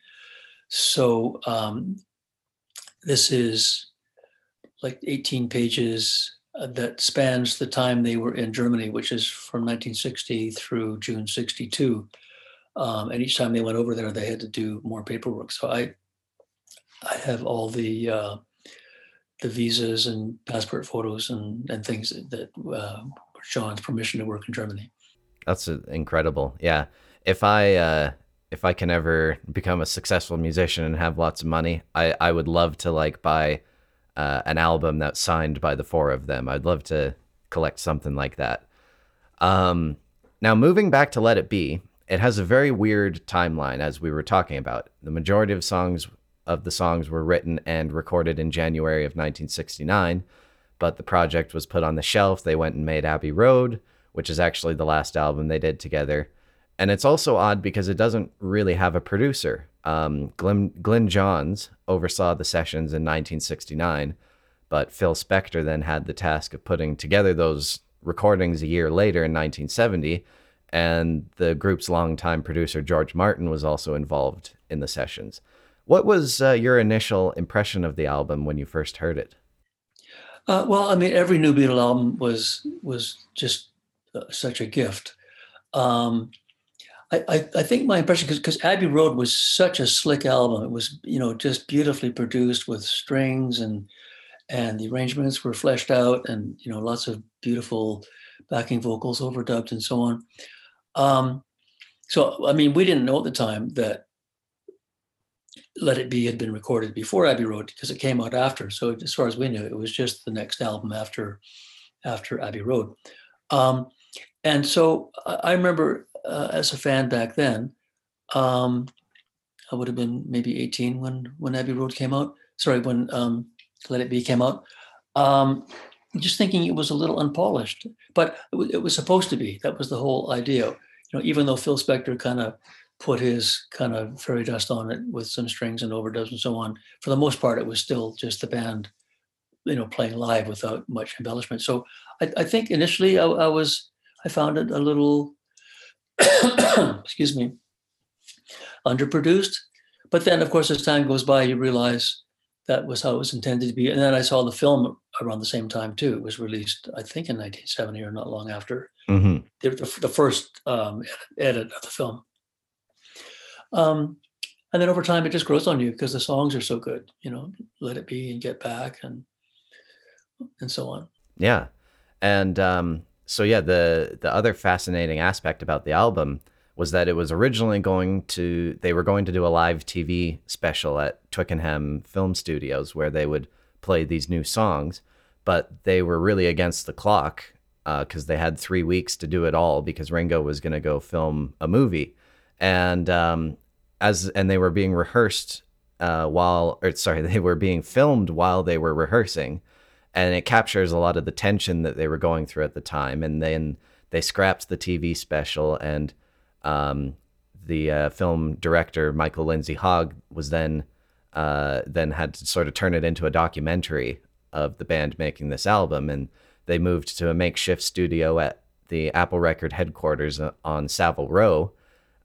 So um, this is like 18 pages uh, that spans the time they were in Germany, which is from 1960 through June 62. Um, and each time they went over there, they had to do more paperwork. So I, I have all the uh, the visas and passport photos and and things that, uh, John's permission to work in Germany. That's incredible. Yeah, if I uh, if I can ever become a successful musician and have lots of money, I I would love to like buy uh, an album that's signed by the four of them. I'd love to collect something like that. Um, now moving back to Let It Be, it has a very weird timeline as we were talking about. The majority of songs of the songs were written and recorded in January of 1969, but the project was put on the shelf. They went and made Abbey Road, which is actually the last album they did together. And it's also odd because it doesn't really have a producer. Um, Glenn, Glyn Johns oversaw the sessions in 1969, But Phil Spector then had the task of putting together those recordings a year later in 1970. And the group's longtime producer, George Martin, was also involved in the sessions. What was uh, your initial impression of the album when you first heard it? Uh, well, I mean, every New Beatle album was was just uh, such a gift. Um, I, I, I, think my impression, because Abbey Road was such a slick album. It was, you know, just beautifully produced with strings and and the arrangements were fleshed out, and you know, lots of beautiful backing vocals overdubbed and so on. Um, so, I mean, we didn't know at the time that let It Be had been recorded before Abbey Road because it came out after. So as far as we knew, it was just the next album after after Abbey Road. Um, and so I remember uh, as a fan back then, um, I would have been maybe 18 when when Abbey Road came out. Sorry, when um, Let It Be came out. Um, just thinking it was a little unpolished, but it was, it was supposed to be. That was the whole idea. You know, even though Phil Spector kind of put his kind of fairy dust on it with some strings and overdubs and so on. For the most part, it was still just the band, you know, playing live without much embellishment. So I, I think initially I, I, was I found it a little, excuse me, underproduced. But then, of course, as time goes by, you realize that was how it was intended to be. And then I saw the film around the same time too. It was released, I think, in 1970 or not long after. Mm-hmm. The, the, the, first um, edit of the film. Um, and then over time, it just grows on you because the songs are so good. You know, let it be and get back and and so on. Yeah, and um, so yeah, the the other fascinating aspect about the album was that it was originally going to they were going to do a live TV special at Twickenham Film Studios where they would play these new songs, but they were really against the clock because uh, they had three weeks to do it all because Ringo was going to go film a movie, and um, as and they were being rehearsed uh, while or sorry they were being filmed while they were rehearsing. And it captures a lot of the tension that they were going through at the time. And then they scrapped the tv special and um, the uh, film director michael lindsay hogg was then uh, then had to sort of turn it into a documentary of the band making this album. And they moved to a makeshift studio at the apple record headquarters uh, on savile row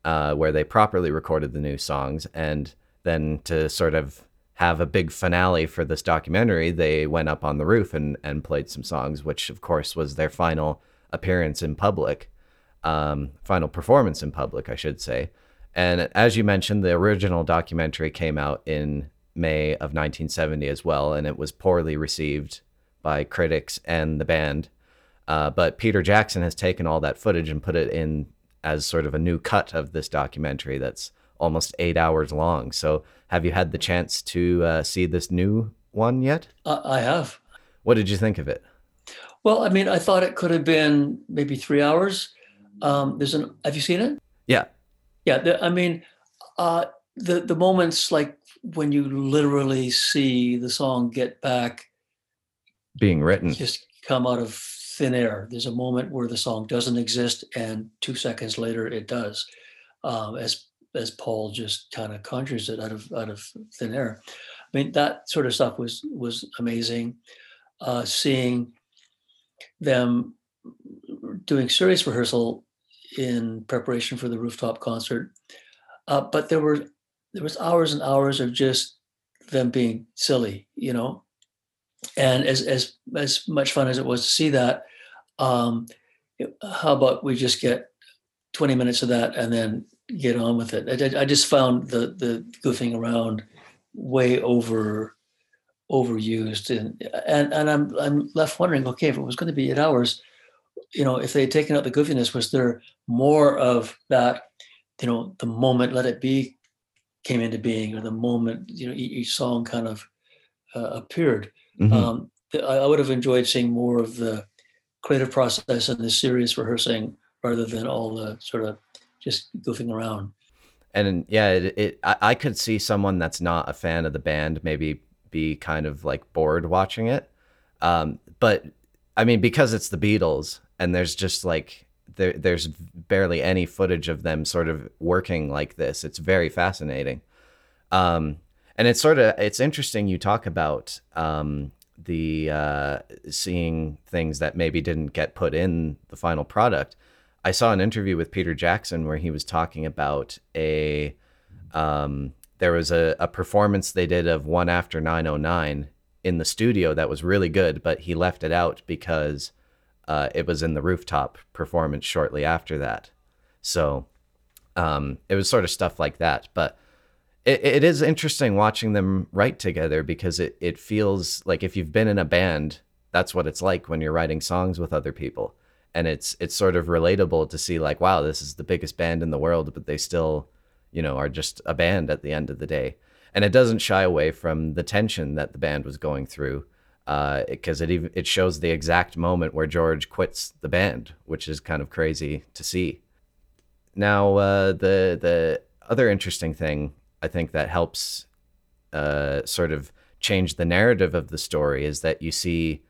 uh, where they properly recorded the new songs. And then to sort of have a big finale for this documentary, they went up on the roof and, and played some songs, which of course was their final appearance in public, um, final performance in public, I should say. And as you mentioned, the original documentary came out in May of 1970 as well, and it was poorly received by critics and the band. Uh, but Peter Jackson has taken all that footage and put it in as sort of a new cut of this documentary that's almost eight hours long. So, have you had the chance to uh, see this new one yet? Uh, I have. What did you think of it? Well, I mean, I thought it could have been maybe three hours. Um, there's an. Have you seen it? Yeah. Yeah. The, I mean, uh, the the moments like when you literally see the song "Get Back" being written, just come out of thin air. There's a moment where the song doesn't exist, and two seconds later it does, um, as as Paul just kind of conjures it out of out of thin air. I mean, that sort of stuff was was amazing. Uh, seeing them doing serious rehearsal in preparation for the rooftop concert, uh, but there were there was hours and hours of just them being silly, you know, and as as as much fun as it was to see that, um, how about we just get 20 minutes of that and then get on with it? I, I just found the the goofing around way over overused and and and I'm I'm left wondering, okay, if it was going to be eight hours, you know, if they had taken out the goofiness, was there more of that, you know, the moment let it be came into being or the moment, you know, each, song kind of uh, appeared. Mm-hmm. Um, I, I would have enjoyed seeing more of the creative process and the serious rehearsing rather than all the sort of just goofing around. And yeah, it, it I, I could see someone that's not a fan of the band maybe be kind of like bored watching it. Um, but I mean, because it's the Beatles and there's just like there, there's barely any footage of them sort of working like this. It's very fascinating. Um, and it's sort of it's interesting you talk about um, the uh, seeing things that maybe didn't get put in the final product. I saw an interview with Peter Jackson where he was talking about a um, there was a, a performance they did of one after 909 in the studio that was really good, but he left it out because uh, it was in the rooftop performance shortly after that. So um, it was sort of stuff like that. But it, it is interesting watching them write together because it, it feels like if you've been in a band, that's what it's like when you're writing songs with other people. And it's it's sort of relatable to see like, wow, this is the biggest band in the world, but they still, you know, are just a band at the end of the day. And it doesn't shy away from the tension that the band was going through, because uh, it even it shows the exact moment where George quits the band, which is kind of crazy to see. Now, uh, the the other interesting thing I think that helps uh, sort of change the narrative of the story is that you see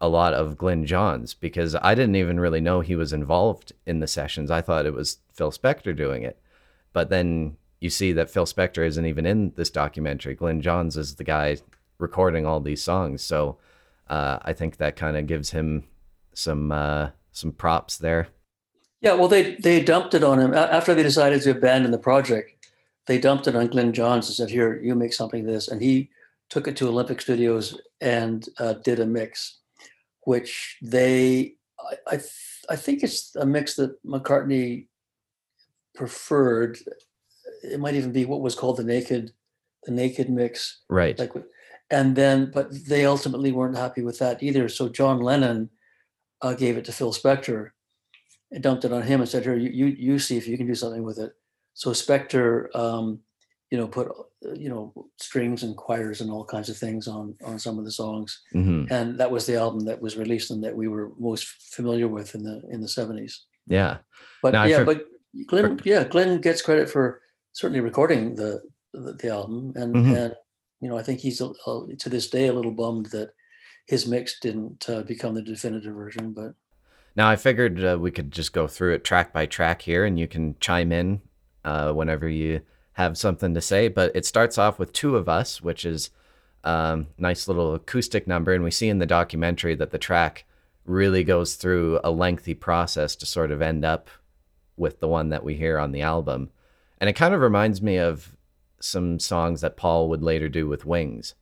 a lot of Glyn Johns because I didn't even really know he was involved in the sessions. I thought it was Phil Spector doing it. But then you see that Phil Spector isn't even in this documentary. Glyn Johns is the guy recording all these songs. So uh, I think that kind of gives him some uh, some props there. Yeah, well, they they dumped it on him after they decided to abandon the project they dumped it on Glyn Johns and said, "Here, you make something of this," and he took it to Olympic Studios and uh, did a mix, which they, I, I, th- I, think it's a mix that McCartney preferred. It might even be what was called the naked, the naked mix, right? Like, and then, but they ultimately weren't happy with that either. So John Lennon uh, gave it to Phil Spector, and dumped it on him and said, "Here, you, you, you see if you can do something with it." So Spector, um, you know, put you know strings and choirs and all kinds of things on on some of the songs, mm-hmm. and that was the album that was released and that we were most familiar with in the in the seventies. Yeah, but now yeah, but Glyn, yeah, Glyn gets credit for certainly recording the the, the album, and mm-hmm. and you know, I think he's a, a, to this day a little bummed that his mix didn't uh, become the definitive version, but. Now I figured uh, we could just go through it track by track here, and you can chime in uh, whenever you have something to say. But it starts off with Two of Us, which is um, nice little acoustic number. And we see in the documentary that the track really goes through a lengthy process to sort of end up with the one that we hear on the album. And it kind of reminds me of some songs that Paul would later do with Wings,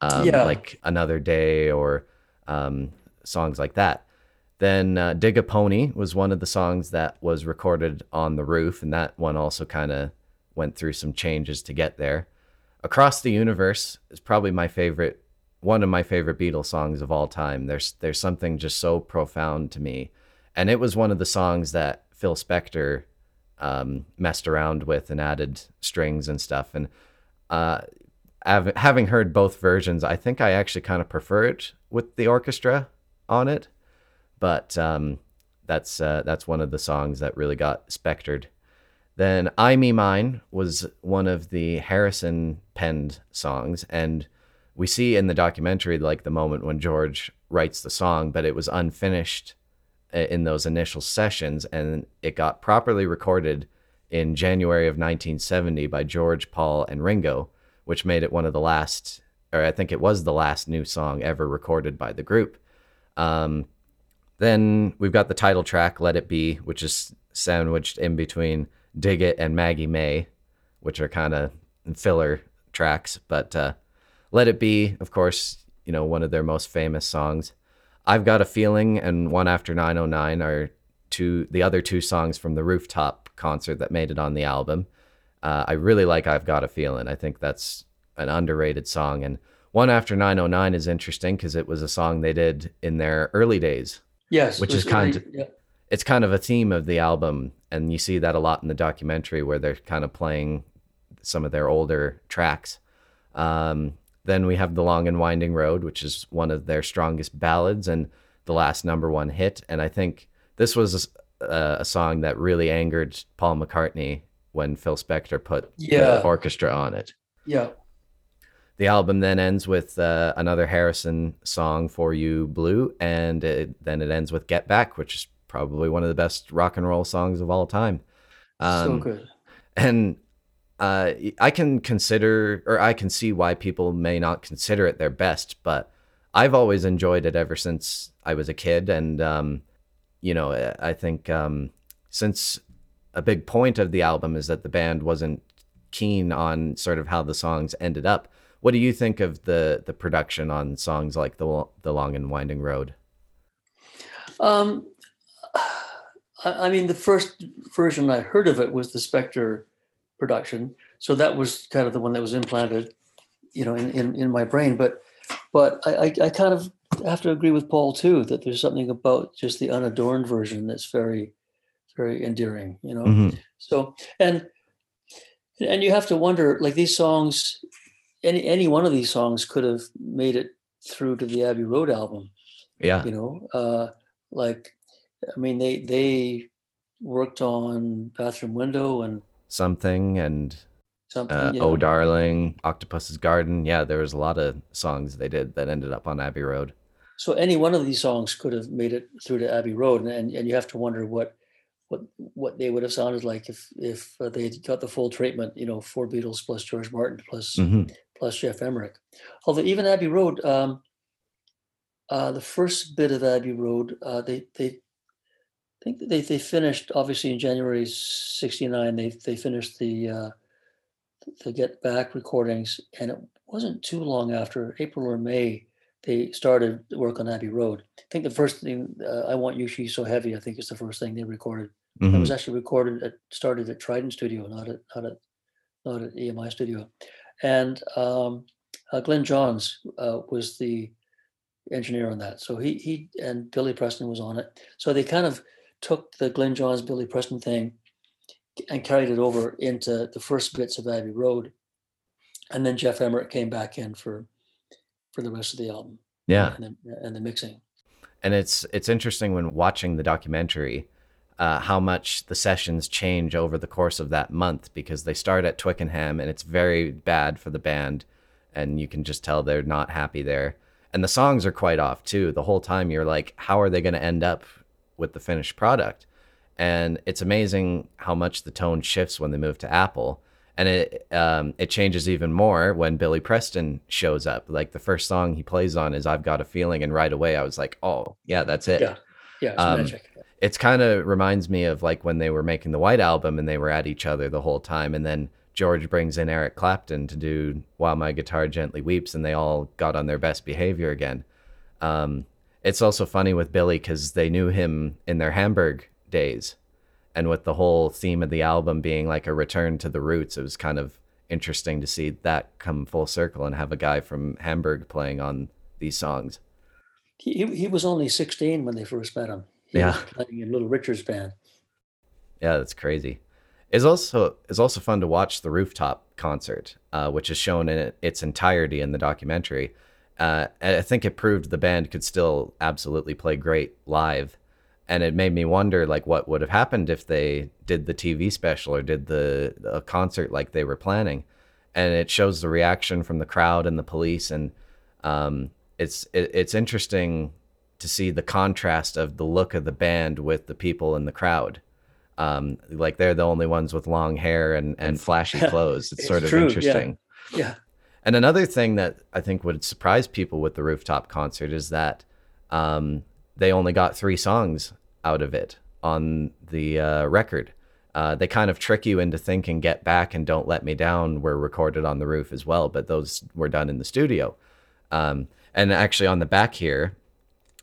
um, yeah. like Another Day or um, songs like that. Then uh, Dig a Pony was one of the songs that was recorded on the roof, and that one also kind of went through some changes to get there. Across the Universe is probably my favorite, one of my favorite Beatles songs of all time. There's there's something just so profound to me, and it was one of the songs that Phil Spector um, messed around with and added strings and stuff. And uh, having heard both versions, I think I actually kind of prefer it with the orchestra on it but um, that's uh, that's one of the songs that really got spectered. Then "I Me Mine" was one of the Harrison penned songs, and we see in the documentary like the moment when George writes the song, but it was unfinished uh, in those initial sessions, and it got properly recorded in January of 1970 by George, Paul, and Ringo, which made it one of the last, or I think it was the last new song ever recorded by the group. Um, then we've got the title track, Let It Be, which is sandwiched in between Dig It and Maggie May, which are kind of filler tracks. But uh, Let It Be, of course, you know, one of their most famous songs. I've Got a Feeling and One After 909 are two, the other two songs from the rooftop concert that made it on the album. Uh, I really like I've Got a Feeling. I think that's an underrated song. And One After 909 is interesting because it was a song they did in their early days Yes, which is kind of yeah. it's kind of a theme of the album, and you see that a lot in the documentary where they're kind of playing some of their older tracks. Um, then we have the Long and Winding Road, which is one of their strongest ballads and the last number one hit. And I think this was a, a song that really angered Paul McCartney when Phil Spector put yeah. the orchestra on it. Yeah. The album then ends with uh, another Harrison song for you, Blue, and it, then it ends with Get Back, which is probably one of the best rock and roll songs of all time. Um, so good. And uh, I can consider, or I can see why people may not consider it their best, but I've always enjoyed it ever since I was a kid, and um, you know, I think um, since a big point of the album is that the band wasn't keen on sort of how the songs ended up. What do you think of the the production on songs like the the Long and Winding Road? Um, I mean, the first version I heard of it was the Spector production, so that was kind of the one that was implanted, you know, in in, in my brain. But but I, I, I kind of have to agree with Paul too that there's something about just the unadorned version that's very very endearing, you know. Mm-hmm. So and and you have to wonder like these songs any any one of these songs could have made it through to the Abbey Road album. Yeah. You know, uh like I mean they they worked on Bathroom Window and something and something uh, yeah. Oh Darling, Octopus's Garden. Yeah, there was a lot of songs they did that ended up on Abbey Road. So any one of these songs could have made it through to Abbey Road and and you have to wonder what what what they would have sounded like if if uh, they had got the full treatment, you know, four Beatles plus George Martin plus, mm-hmm. Plus Geoff Emerick. Although even Abbey Road, um, uh, the first bit of Abbey Road, uh, they they I think they they finished obviously in January '69. They they finished the uh, the Get Back recordings, and it wasn't too long after April or May they started work on Abbey Road. I think the first thing uh, I Want You She's So Heavy, I think is the first thing they recorded. Mm-hmm. It was actually recorded at started at Trident Studio, not at not at not at EMI Studio. And um, uh, Glyn Johns uh, was the engineer on that. So he he and Billy Preston was on it. So they kind of took the Glyn Johns Billy Preston thing and carried it over into the first bits of Abbey Road. And then Geoff Emerick came back in for for the rest of the album. Yeah, and the, and the mixing. And it's it's interesting when watching the documentary. Uh, how much the sessions change over the course of that month because they start at Twickenham and it's very bad for the band and you can just tell they're not happy there. And the songs are quite off too. The whole time you're like, how are they going to end up with the finished product? And it's amazing how much the tone shifts when they move to Apple and it um, it changes even more when Billy Preston shows up. Like the first song he plays on is "I've Got a Feeling," and right away I was like, "Oh, yeah, that's it." Yeah, yeah, it's um, magic. It's kind of reminds me of like when they were making the White Album and they were at each other the whole time, and then George brings in Eric Clapton to do "While My Guitar Gently Weeps," and they all got on their best behavior again. Um, it's also funny with Billy because they knew him in their Hamburg days and with the whole theme of the album being like a return to the roots, it was kind of interesting to see that come full circle and have a guy from Hamburg playing on these songs. He he was only 16 when they first met him. He yeah, playing in Little Richard's band. Yeah, that's crazy. It's also it's also fun to watch the rooftop concert, uh, which is shown in its entirety in the documentary. Uh, I think it proved the band could still absolutely play great live and it made me wonder like what would have happened if they did the TV special or did the a concert like they were planning and it shows the reaction from the crowd and the police and um, it's it, it's interesting to see the contrast of the look of the band with the people in the crowd um, like they're the only ones with long hair and and flashy clothes it's, it's sort of interesting yeah. yeah and another thing that I think would surprise people with the rooftop concert is that um, they only got three songs out of it on the uh, record. Uh, they kind of trick you into thinking Get Back and Don't Let Me Down were recorded on the roof as well, but those were done in the studio. Um, and actually, on the back here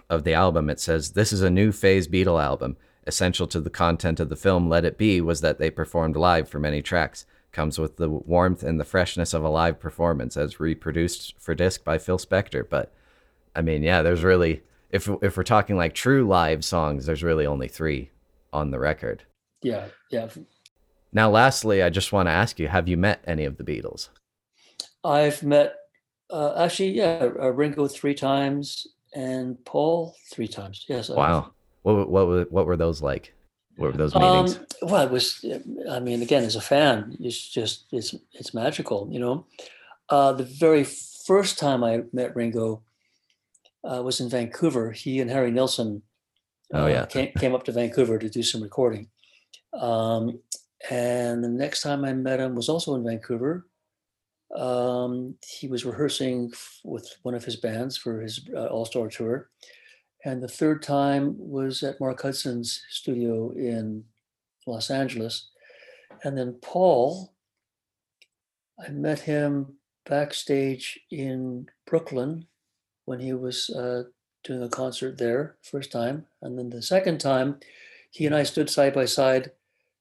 of the album, it says, This is a new phase Beatle album. Essential to the content of the film Let It Be was that they performed live for many tracks. Comes with the warmth and the freshness of a live performance as reproduced for disc by Phil Spector. But I mean, yeah, there's really if if we're talking like true live songs, there's really only three on the record. Yeah, yeah. Now, lastly, I just want to ask you: Have you met any of the Beatles? I've met uh, actually, yeah, uh, Ringo three times and Paul three times. Yes. Wow. What what what were those like? What were those meetings? Um, well, it was. I mean, again, as a fan, it's just it's it's magical. You know, uh, the very first time I met Ringo, uh, was in Vancouver. He and Harry Nilsson oh, yeah. Uh, came, came up to Vancouver to do some recording. Um, and the next time I met him was also in Vancouver. Um, he was rehearsing with one of his bands for his uh, All Star tour. And the third time was at Mark Hudson's studio in Los Angeles. And then Paul, I met him backstage in Brooklyn when he was uh, doing a concert there, first time. And then the second time, he and I stood side by side,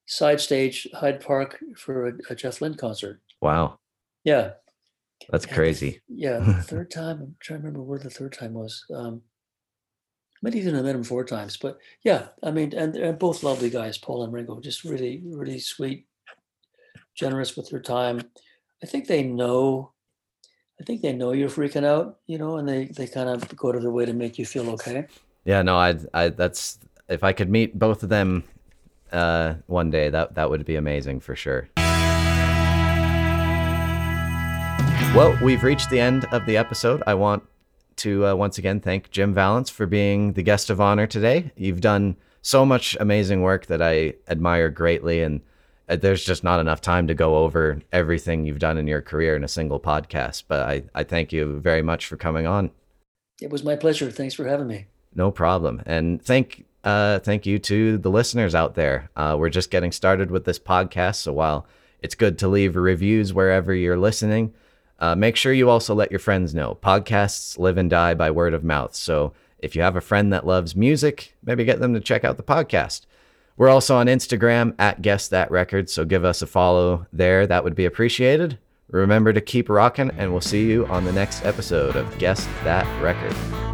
side stage, Hyde Park for a, a Jeff Lynne concert. Wow. Yeah. That's crazy. yeah. Third time, I'm trying to remember where the third time was. Um, even have met him four times, but yeah, I mean, and they're both lovely guys, Paul and Ringo, just really, really sweet, generous with their time. I think they know, I think they know you're freaking out, you know, and they they kind of go to their way to make you feel okay. Yeah, no, I, I, that's if I could meet both of them uh, one day, that that would be amazing for sure. Well, we've reached the end of the episode. I want to uh, once again thank Jim Vallance for being the guest of honor today. You've done so much amazing work that I admire greatly, and uh, there's just not enough time to go over everything you've done in your career in a single podcast. But I, I thank you very much for coming on. It was my pleasure. Thanks for having me. No problem. And thank uh, thank you to the listeners out there. Uh, we're just getting started with this podcast, so while it's good to leave reviews wherever you're listening, uh, make sure you also let your friends know. Podcasts live and die by word of mouth. So if you have a friend that loves music, maybe get them to check out the podcast. We're also on Instagram at Guess That Record, so give us a follow there. That would be appreciated. Remember to keep rocking, and we'll see you on the next episode of Guess That Record.